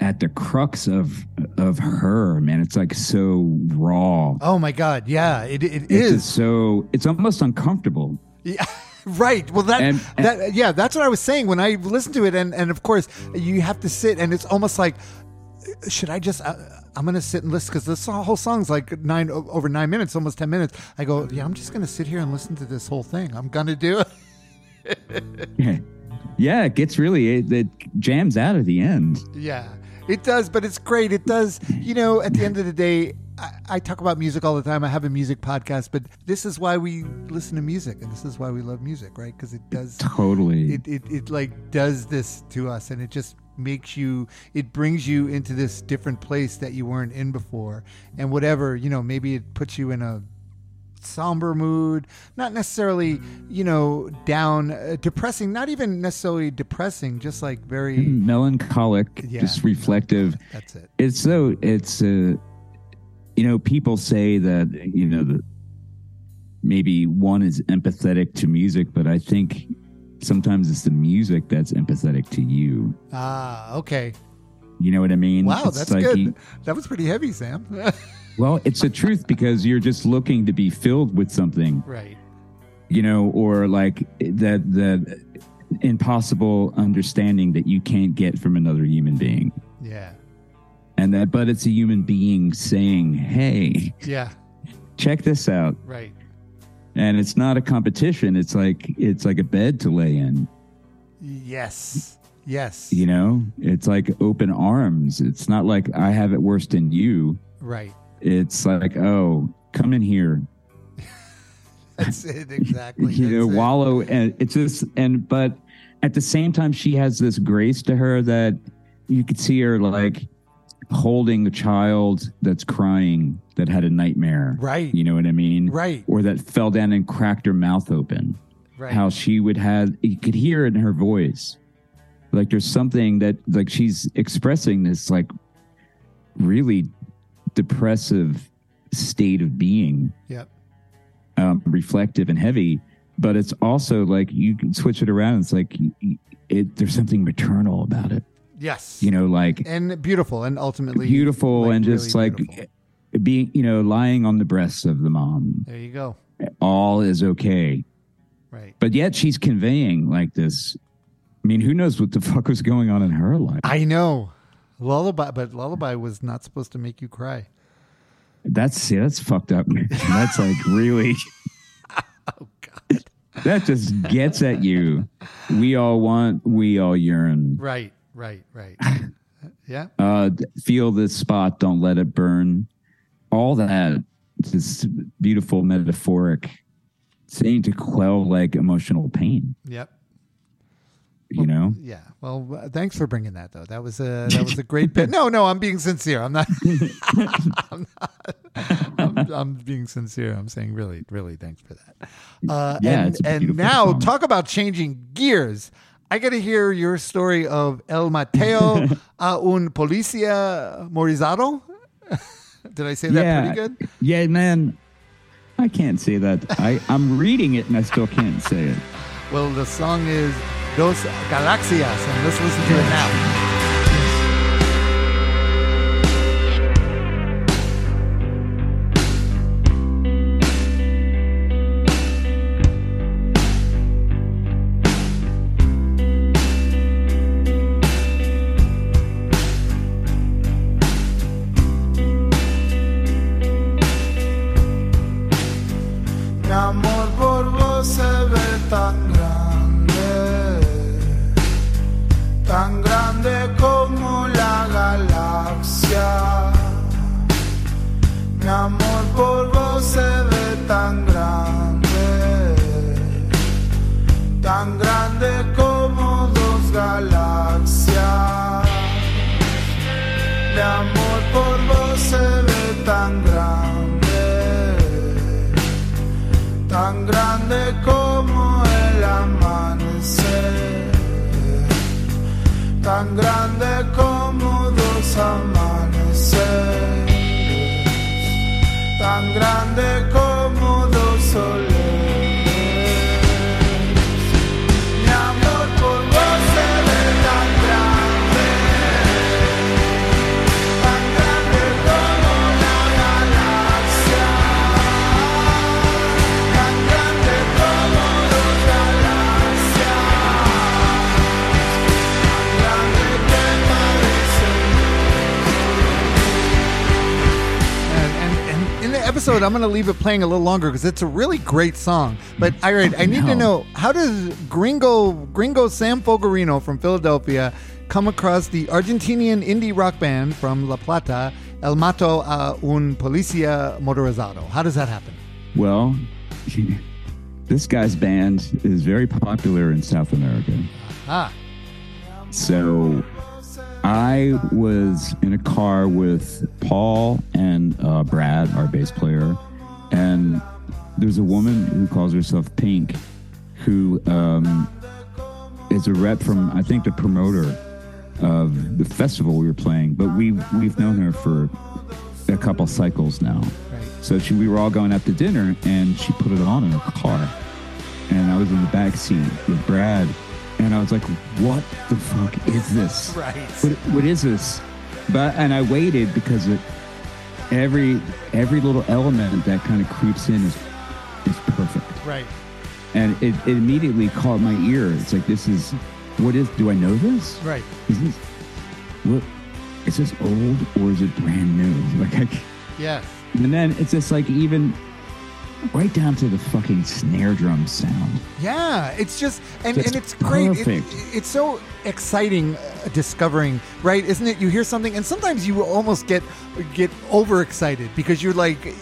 at the crux of of her man it's like so raw Oh my God, yeah, it, it it's is. so it's almost uncomfortable Yeah, right. Well, that And- and- that yeah, that's what I was saying when I listened to it, and and of course you have to sit, and it's almost like should I just? Uh, I'm gonna sit and listen because this whole song's like nine over nine minutes, almost ten minutes. I go, yeah, I'm just gonna sit here and listen to this whole thing. I'm gonna do it. yeah, it gets really it, it jams out at the end. Yeah, it does, but it's great. It does. You know, at the end of the day, I, talk about music all the time. I have a music podcast, but this is why we listen to music, and this is why we love music, right? Because it does. Totally. It, it it like does this to us, and it just makes you. It brings you into this different place that you weren't in before, and whatever you know, maybe it puts you in a somber mood not necessarily you know down uh, depressing not even necessarily depressing just like very melancholic, Yeah. just reflective. that's it It's so it's uh, you know people say that you know that maybe one is empathetic to music, but I think sometimes it's the music that's empathetic to you. ah okay You know what I mean? wow It's that's like good you- that was pretty heavy sam well, it's the truth because you're just looking to be filled with something, right you know, or like that the impossible understanding that you can't get from another human being. yeah And that but it's a human being saying, "Hey, yeah check this out." right And it's not a competition. It's like it's like a bed to lay in, yes yes you know? It's like open arms. It's not like I have it worse than you. right It's like, "Oh, come in here." that's it exactly you know it. wallow and it's just and but at the same time she has this grace to her that you could see her like holding a child that's crying that had a nightmare. Right. you know what i mean? Right. or that fell down and cracked her mouth open. Right. How she would have you could hear it in her voice. Like there's something that like she's expressing this like really depressive state of being. Yep. Um, reflective and heavy, but it's also like you can switch it around. It's like it, there's something maternal about it, yes you know, like and beautiful and ultimately beautiful like, and just really like beautiful. being, you know, lying on the breasts of the mom. there you go All is okay, right but yet she's conveying like this. I mean, who knows what the fuck was going on in her life? I know. Lullaby, but Lullaby was not supposed to make you cry. That's see, that's fucked up. That's like really. Oh God! That just gets at you. We all want. We all yearn. Right, right, right. yeah, uh, feel this spot, don't let it burn. All that, just beautiful metaphoric saying to quell like emotional pain. yep, You know, yeah. Well, thanks for bringing that though. That was a that was a great bit. No, no, I'm being sincere. I'm not. I'm not. I'm, I'm being sincere. I'm saying really, really. Thanks for that. Uh, Yeah, and and now song. talk about changing gears. I got to hear your story of El Mateo a un policía morizado. Did I say that yeah, pretty good? yeah, man. I can't say that. I I'm reading it and I still can't say it. Well, the song is Dos Galaxias, and let's listen to it now. Mi amor por vos se ve tan grande, tan grande como dos galaxias. Mi amor por vos se ve tan grande tan grande como el amanecer, tan grande como dos amaneceres, episode, I'm going to leave it playing a little longer because it's a really great song. But all right, I need to know how does Gringo Gringo Sam Fogarino from Philadelphia come across the Argentinian indie rock band from La Plata, El Mato a un Policia Motorizado? How does that happen? Well, this guy's band is very popular in South America. Ah, So I was in a car with Paul and uh, Brad, our bass player, and there's a woman who calls herself Pink, who um, is a rep from I think the promoter of the festival we were playing. But we we've known her for a couple cycles now. right. So she, we were all going out to dinner, and she put it on in her car, and I was in the back seat with Brad, and I was like, "What the fuck is this? Right. What, what is this?" But and I waited because it, every every little element that kind of creeps in is is perfect, Right. and it, it immediately caught my ear. It's like this is what is? Do I know this? Right. Is this what? Is this old or is it brand new? Like I. Yes. And then it's just like even right down to the fucking snare drum sound. Yeah, it's just and, and it's great. It- perfect. it's so exciting uh, discovering, right? Isn't it? You hear something, and sometimes you almost get get overexcited because you're like,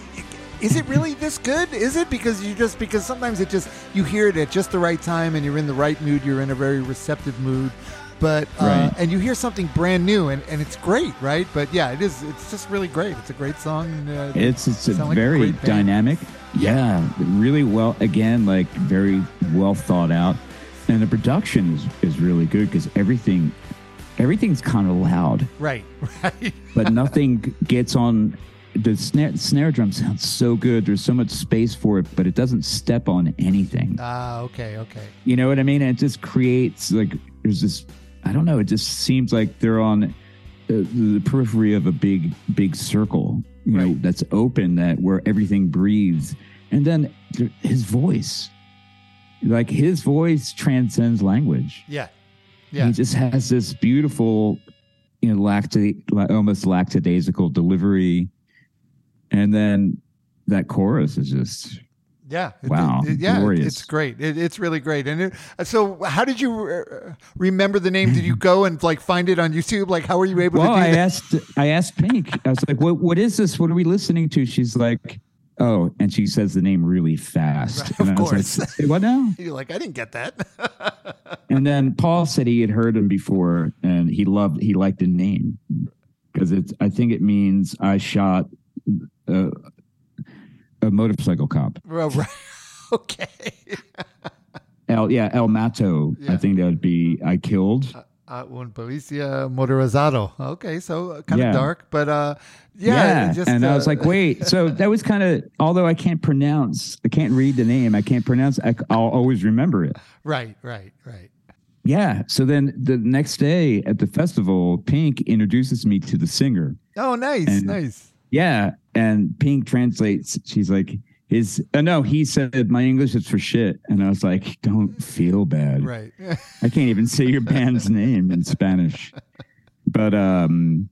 is it really this good? Is it because you just because sometimes it just you hear it at just the right time and you're in the right mood. You're in a very receptive mood. But uh, Right. and you hear something brand new and, and it's great, right? But yeah, it is. It's just really great. It's a great song. And, uh, It's it's a like very great dynamic. Yeah, really well. Again, like very well thought out, and the production is is really good because everything everything's kind of loud, Right, right. but nothing gets on. The snare snare drum sounds so good. There's so much space for it, but it doesn't step on anything. Ah, okay, okay. You know what I mean? And it just creates like there's this. I don't know. It just seems like they're on uh, the periphery of a big, big circle. You know, Right. that's open that where everything breathes. And then his voice, like his voice transcends language. Yeah, yeah. He just has this beautiful, you know, lacti- la- almost lackadaisical delivery. And then that chorus is just Yeah. Wow, it- yeah. glorious. It's great. It, it's really great. And it, so, how did you uh, remember the name? Did you go and like find it on YouTube? Like, how were you able Well, to do I that? asked, I asked Pink. I was like, "What? What is this? What are we listening to?" She's like, "Oh," and she says the name really fast. Right, of and I was course. like, "Say what now?" You're like, I didn't get that. And then Paul said he had heard him before, and he loved, he liked the name because it's. I think it means I shot a, a motorcycle cop. Well, right. Okay. El, yeah, El Mato. Yeah. I think that would be I killed. Uh, un policia motorizado. Okay, so kind of dark, but uh, yeah. Just, and I uh, was like, wait. So that was kind of, although I can't pronounce, I can't read the name, I can't pronounce, I, will always remember it. right, right, right. Yeah. So then the next day at the festival, Pink introduces me to the singer. Oh, nice, And- nice. Yeah. And Pink translates, she's like, "Is uh, no, he said, my English is for shit. And I was like, don't feel bad. Right. I can't even say your band's name in Spanish. But um,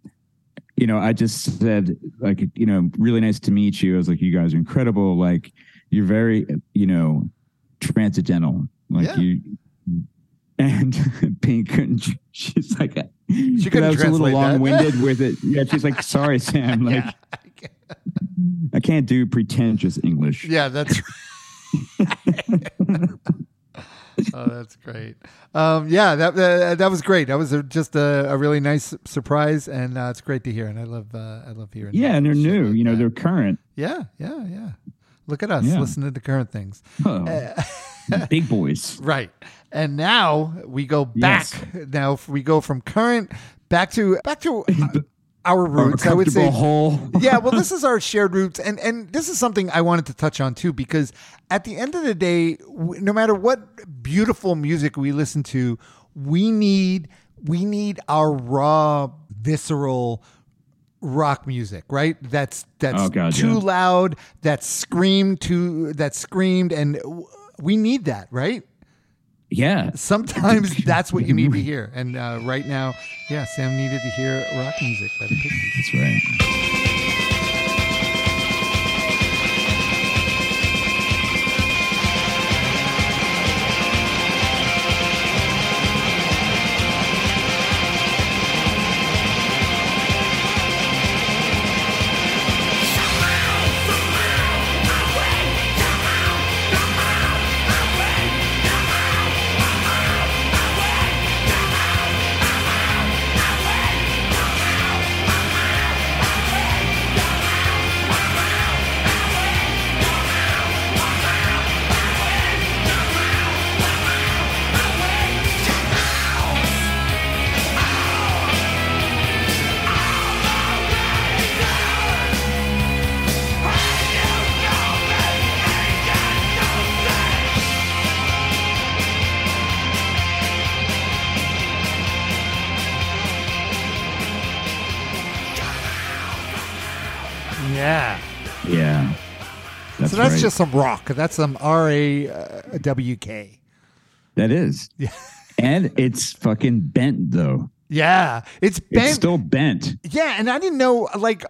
you know, I just said like, you know, really nice to meet you. I was like, you guys are incredible. Like, you're very, you know, transcendental. Like Yeah. you. And Pink, couldn't- she's like, she couldn't I was a little long-winded with it. Yeah, she's like, sorry, Sam. Like, Yeah. I can't do pretentious English. Yeah, that's oh, that's great. Um, yeah, that uh, that was great. That was a, just a, a really nice surprise, and uh, it's great to hear. And I love uh, I love hearing. Yeah, and they're new. like You know, that. they're current. yeah, yeah, yeah. Look at us Yeah. listening to the current things. Oh, big boys. Right. And now we go back. Yes. Now we go from current back to back to our roots. I would say hole. yeah, well, this is our shared roots, and and this is something I wanted to touch on too, because at the end of the day, no matter what beautiful music we listen to, we need we need our raw, visceral rock music, right? That's that's Oh, God, too yeah. loud, that's screamed too, that's screamed, and we need that, right? Yeah. Sometimes that's what you need to hear, and uh, right now, yeah, Sam needed to hear rock music by the Pixies. That's right. So that's right. just some rock. That's some R A W K. That is. Yeah. And it's fucking bent though. Yeah, it's bent. It's still bent. yeah, and I didn't know like.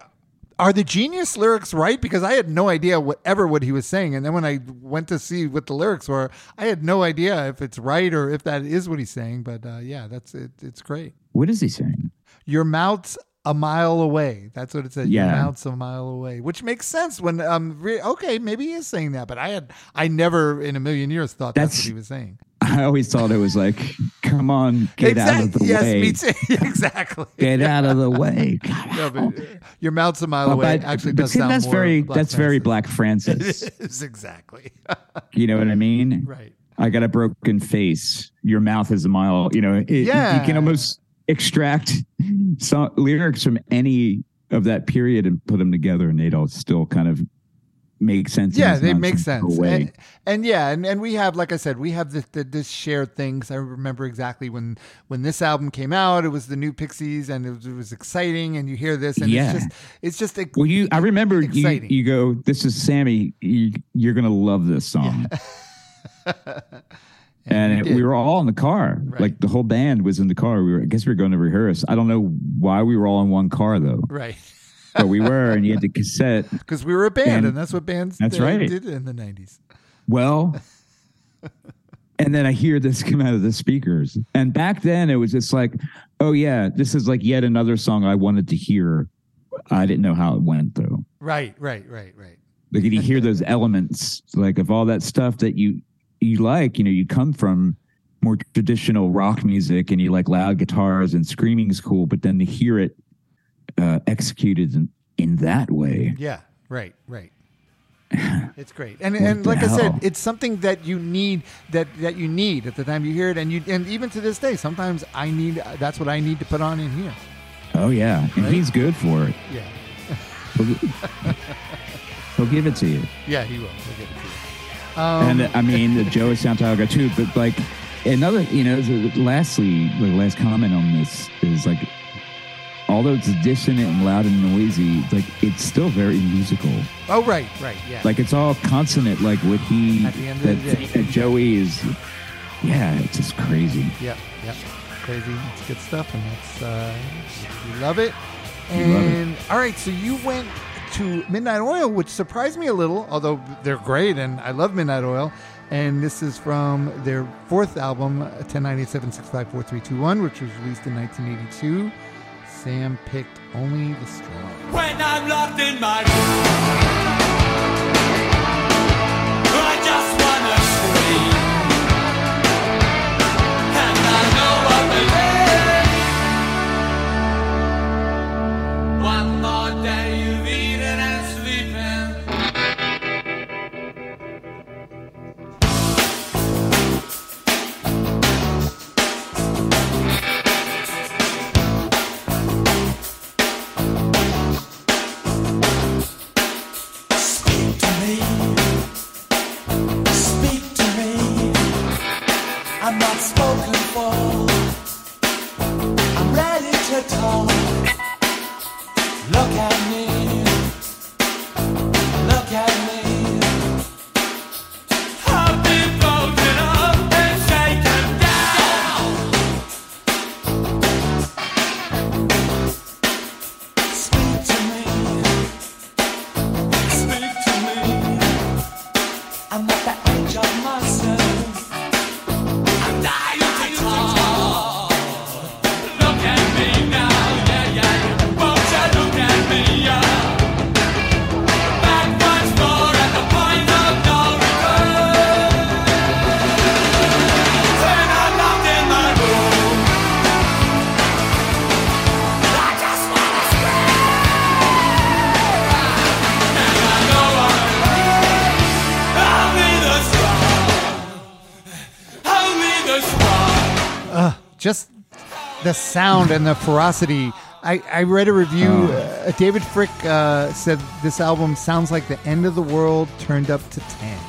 Are the genius lyrics right? Because I had no idea whatever what he was saying, and then when I went to see what the lyrics were, I had no idea if it's right or if that is what he's saying. But uh, yeah, that's it. It's great. What is he saying? Your mouth's a mile away. That's what it says. Your Yeah. mouth's a mile away, which makes sense when um re- okay maybe he is saying that, but I had I never in a million years thought that's, That's- what he was saying. I always thought it was like, come on, get out of the yes, way. Yes, me too. exactly. Get out of the way. No, but, your mouth's a mile Well, away. but- Actually, but does see, sound that's more very Black that's very Francis. Black Francis. It is exactly you know what I mean? right. I got a broken face. Your mouth is a mile. You know, it, Yeah. you can almost extract some lyrics from any of that period and put them together, and they'd all still kind of make sense. Yeah, they make sense. And, and yeah, and, and we have, like I said, we have this, the, this shared things. I remember exactly when when this album came out. It was the new Pixies, and it was, it was exciting. And you hear this, and Yeah. it's just it's just a, well, you, I remember you, you go, "This is Sammy. You, you're gonna love this song." and we were all in the car. Right. Like the whole band was in the car. We were, I guess we were going to rehearse. I don't know why we were all in one car though, right but we were. And you had the cassette. because we were a band, and, And- that's what bands That's uh, right. did in the nineties. Well, and then I hear this come out of the speakers. And back then it was just like, oh, yeah, this is like yet another song I wanted to hear. I didn't know how it went though. Right, right, right, right. Like did you hear those elements, like of all that stuff that you you like, you know, you come from more traditional rock music and you like loud guitars and screaming is cool, but then to hear it uh, executed in, in that way. Yeah, right, right. It's great, and and like I said, it's something that you need that that you need at the time you hear it, and you and even to this day, sometimes I need that's what I need to put on in here. Oh yeah, and Right? he's good for it. Yeah, He'll, he'll give it to you. yeah, he will. He'll give it to you. Um, and I mean the Joey Santiago too. But like another, you know, the- lastly, the last comment on this is like, although it's dissonant and loud and noisy, like it's still very musical. oh, right, right, yeah. Like it's all consonant. Like what he At the end of that, the day. that Joey is. Yeah, it's just crazy. Yep, yep. Crazy. It's good stuff, and that's uh, we love it. We love it. And all right, so you went to Midnight Oil, which surprised me a little, although they're great, and I love Midnight Oil. And this is from their fourth album, 1097-654-321, which was released in 1982. Sam picked Only the Strong. When I'm locked in my room, the sound and the ferocity. I, I read a review. Uh, David Fricke uh, said this album sounds like the end of the world turned up to ten,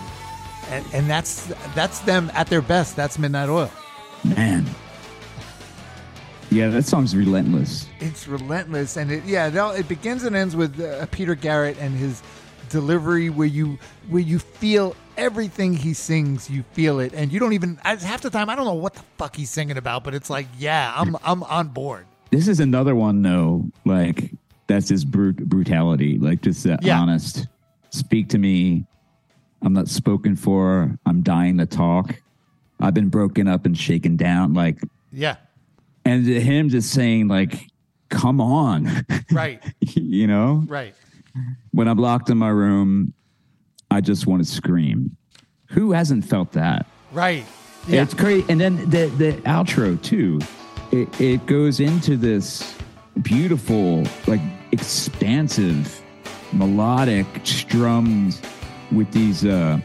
and, and that's that's them at their best. That's Midnight Oil. Man. Yeah, that song's relentless. It's relentless, and it yeah, it, it begins and ends with uh, Peter Garrett and his delivery where you where you feel everything he sings, you feel it, and you don't even I- half the time I don't know what the fuck he's singing about, but it's like, yeah, I'm I'm on board. This is another one, though. Like that's just brut- brutality. Like just that Yeah. honest. Speak to me. I'm not spoken for. I'm dying to talk. I've been broken up and shaken down. Like, Yeah, and him just saying, like, "Come on," right, you know. right. When I'm locked in my room, I just want to scream. Who hasn't felt that? Right. Yeah. It's great. And then the the outro too. It it goes into this beautiful, like expansive, melodic strums with these uh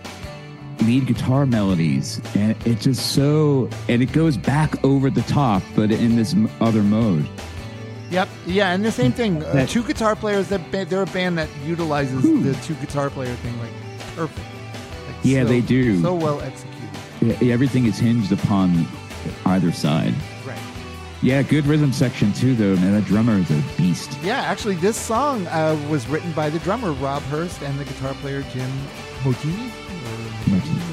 lead guitar melodies and it just so and it goes back over the top but in this other mode Yep. Yeah, and the same thing. Uh, two guitar players. That ba- they're a band that utilizes the two guitar player thing like perfect. Like, Yeah, so- they do. So well executed. E- everything is hinged upon either side Right. yeah good rhythm section too though man that drummer is a beast Yeah, actually, this song uh, was written by the drummer Rob Hirst and the guitar player Jim Moginie.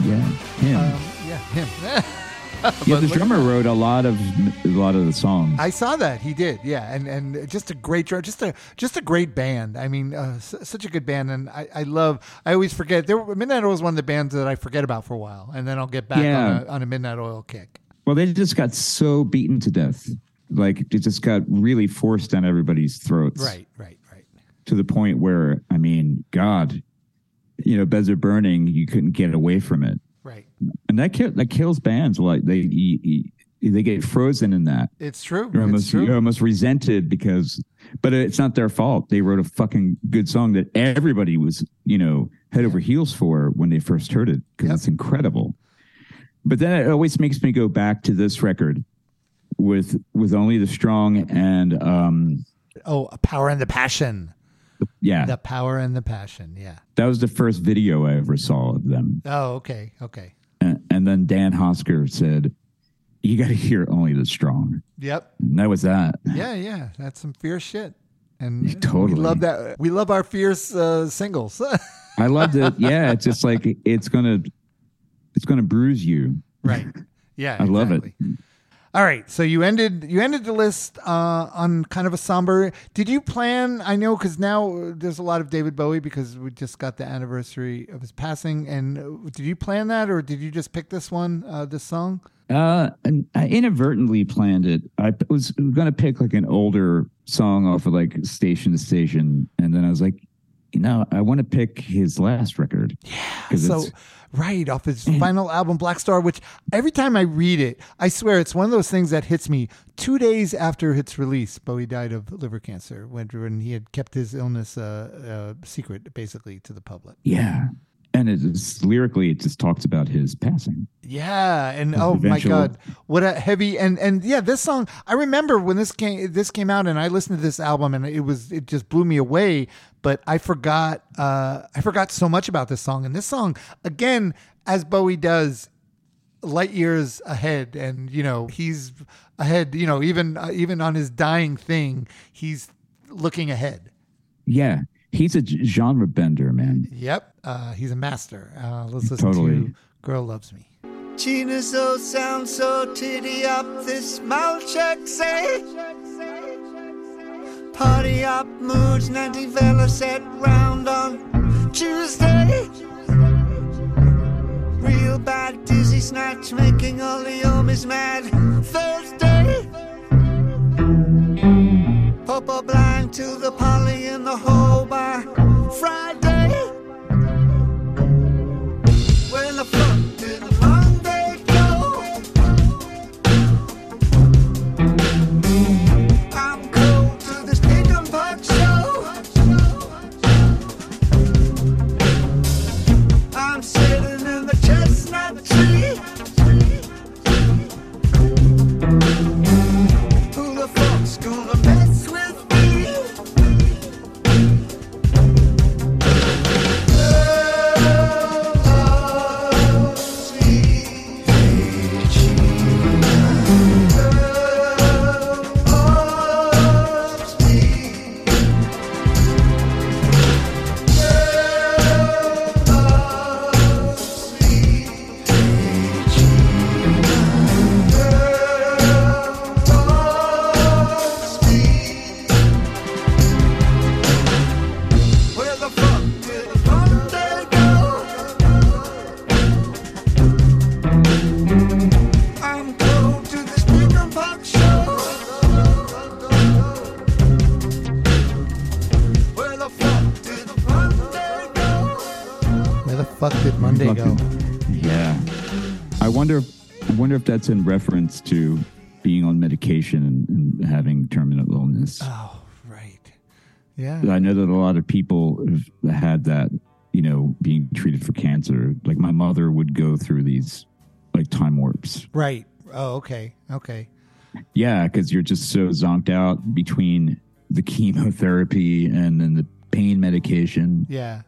Yeah him Um, yeah, him. yeah the drummer wrote a lot of a lot of the songs I saw that he did, yeah, and and just a great just a just a great band. I mean, uh, s- such a good band, and I, I love. I always forget. There, Midnight Oil was one of the bands that I forget about for a while, and then I'll get back Yeah. on, a, on a Midnight Oil kick. Well, they just got so beaten to death. Like it just got really forced down everybody's throats. Right, right, right. To the point where, I mean, God, you know, beds are burning. You couldn't get away from it, Right. and that kill, that kills bands. Like they they get frozen in that. It's true. You're it's almost true. you're almost resented because, but it's not their fault. They wrote a fucking good song that everybody was, you know, head over heels for when they first heard it because Yep. it's incredible. But then it always makes me go back to this record with with only the strong and um Oh, Power and the Passion. Yeah The Power and the Passion. Yeah. that was the first video I ever saw of them Oh, okay, okay. and, and then Dan Hosker said you got to hear only the strong Yep. and that was that Yeah, yeah. That's some fierce shit. And Totally. we love that. We love our fierce uh, singles. I loved it yeah it's just like it's gonna it's gonna bruise you right. Yeah. I love it. All right, so you ended you ended the list uh, on kind of a somber. Did you plan? I know because now uh, there's a lot of David Bowie because we just got the anniversary of his passing. And uh, did you plan that, or did you just pick this one, uh, this song? Uh, and I inadvertently planned it. I was going to pick like an older song off of like Station to Station, and then I was like, you know, I want to pick his last record. Yeah, So right off his final album, Blackstar, which every time I read it, I swear it's one of those things that hits me. Two days after its release, Bowie died of liver cancer when, when he had kept his illness uh, uh, secret, basically, to the public. yeah, and it is lyrically, it just talks about his passing. Yeah, and oh my god, what a heavy and and yeah, this song. I remember when this came this came out, and I listened to this album, and it was it just blew me away. But I forgot uh I forgot so much about this song, and this song again, as Bowie does, light years ahead, and you know he's ahead. You know even uh, even on his dying thing, he's looking ahead. Yeah, he's a g- genre bender, man. Yep, uh, he's a master. Uh, let's listen Totally. to "Girl Loves Me." Gina's so sound so titty up this Malchek say Party up moods Nanty Vela set round on Tuesday. Real bad dizzy snatch making all the homies mad. Thursday. Papa blind to the poly in the hole by Friday that's in reference to being on medication and, and having terminal illness. Oh, right. Yeah. I know that a lot of people have had that. You know, being treated for cancer. Like my mother would go through these like time warps. Right. Oh, okay. Okay. Yeah, because you're just so zonked out between the chemotherapy and then the pain medication. Yeah.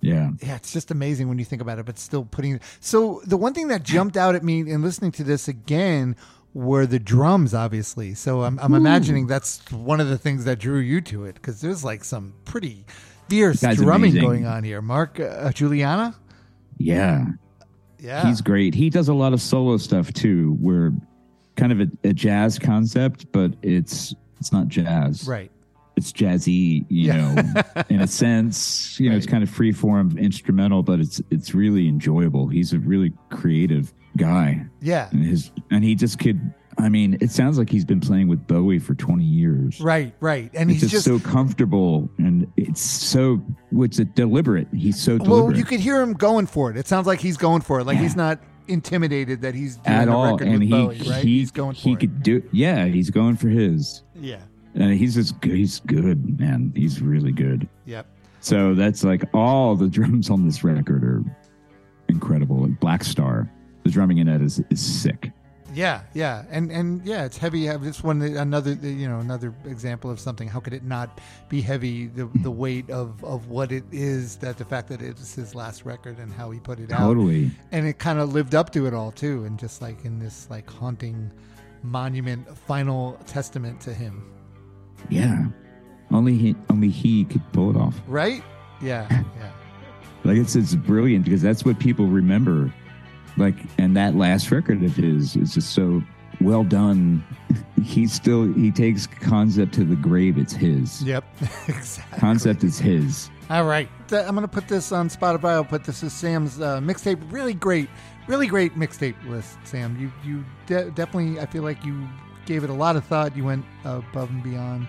Yeah. Yeah, it's just amazing when you think about it, but still putting. So the one thing that jumped out at me in listening to this again were the drums, obviously. So I'm, I'm imagining that's one of the things that drew you to it because there's like some pretty fierce drumming amazing. going on here. Mark uh, Guiliana, Yeah. yeah, He's great. He does a lot of solo stuff too, where kind of a, a jazz concept, but it's it's not jazz. right. It's jazzy, you Yeah. know, in a sense. You know, it's kind of free form instrumental, but it's it's really enjoyable. He's a really creative guy. Yeah, And his and he just could I mean, it sounds like he's been playing with Bowie for 20 years. right, right, and It's he's just, just. so comfortable and it's so what's it deliberate. He's so deliberate. well, you could hear him going for it. It sounds like he's going for it. Like Yeah. he's not intimidated that he's doing at a all record and he Bowie, right? he he's going for he it. could do yeah, he's going for his. yeah. And he's just good. He's good, man. He's really good. Yep. So that's like all the drums on this record are incredible. Like Blackstar, the drumming in it is, is sick. Yeah, yeah, and and yeah, it's heavy. Uh, This one, another you know, another example of something. How could it not be heavy? The the weight of of what it is. That the fact that it's his last record and how he put it out, Totally. and it kind of lived up to it all too. And just like in this like haunting monument, final testament to him. Yeah. Only he only he could pull it off. Right? Yeah, yeah, Like it's it's brilliant because that's what people remember. Like and that last record of his is just so well done. He still he takes concept to the grave. It's his. yep, exactly. Concept is his. All right, I'm gonna put this on Spotify. I'll put this as Sam's uh, mixtape. Really great, really great mixtape list, Sam. You you de- definitely. I feel like you gave it a lot of thought. You went above and beyond,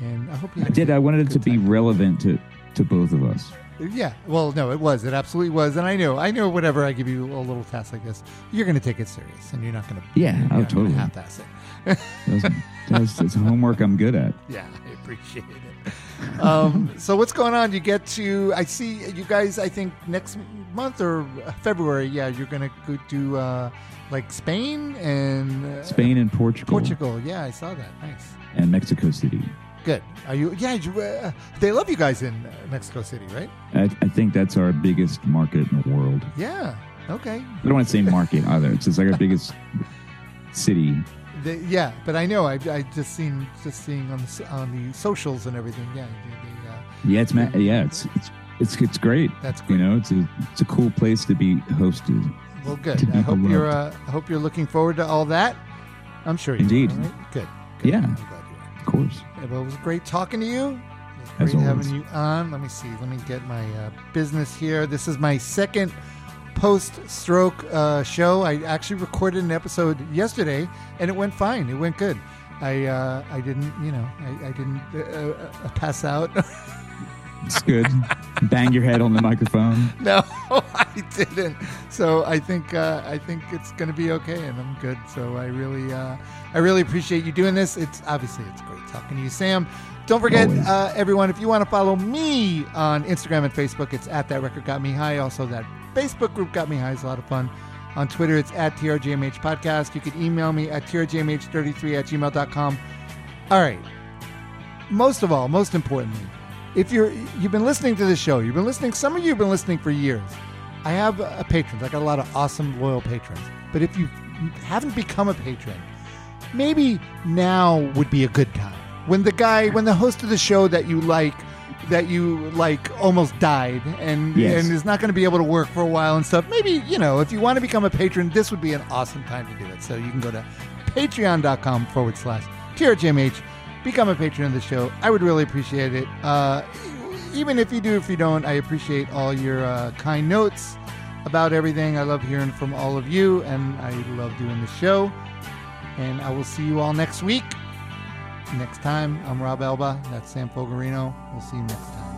and I hope you I did. I wanted it to be time. relevant to to both of us. Yeah. Well, no, it was. It absolutely was. And I know. I know. Whenever I give you a little task like this, you're gonna take it serious, and you're not gonna. Yeah, you're oh, totally. half-ass it. That's, that's, that's homework I'm good at. Yeah, I appreciate it. Um, so what's going on? You get to I see you guys. I think next month or February. Yeah, you're gonna go to uh, like Spain and uh, Spain and Portugal, Portugal. Yeah, I saw that. Nice. and Mexico City. Good. Are you? Yeah. You, uh, they love you guys in uh, Mexico City, right? I, I think that's our biggest market in the world. Yeah. Okay. I don't want to say market either. It's just like our biggest city. They, yeah, but I know. I, I just seen just seeing on the on the socials and everything. Yeah. They, uh, Yeah, it's ma- yeah, it's it's it's it's great. That's You know, it's a it's a cool place to be hosted. Well, good. I hope you're. Uh, I hope you're looking forward to all that. I'm sure you Indeed. Are, right? Good. good. Yeah. I'm glad you are. Of course. Yeah, well, it was great talking to you. As great always. having you on. Let me see. Let me get my uh, business here. This is my second post-stroke uh, show. I actually recorded an episode yesterday, and it went fine. It went good. I uh, I didn't, you know, I, I didn't uh, uh, pass out. It's good. Bang your head on the microphone. no, I didn't. So I think uh, I think it's going to be okay, and I'm good. So I really uh, I really appreciate you doing this. It's obviously it's great talking to you, Sam. Don't forget, uh, everyone, if you want to follow me on Instagram and Facebook, it's at that record got me high. Also, that Facebook group got me high is a lot of fun. On Twitter, it's at TRGMH Podcast. You can email me at TRGMH33 at gmail.com. All right. Most of all, most importantly, if you're you've been listening to the show, you've been listening. Some of you have been listening for years. I have a patrons. I got a lot of awesome loyal patrons. But if you haven't become a patron, maybe now would be a good time. When the guy, when the host of the show that you like, that you like almost died and Yes. and is not going to be able to work for a while and stuff. Maybe you know if you want to become a patron, this would be an awesome time to do it. So you can go to patreon.com forward slash TRGMH become a patron of the show. I would really appreciate it. Uh, even if you do, if you don't, I appreciate all your uh, kind notes about everything. I love hearing from all of you, and I love doing the show. And I will see you all next week. Next time, I'm Rob Elba. That's Sam Fogarino. We'll see you next time.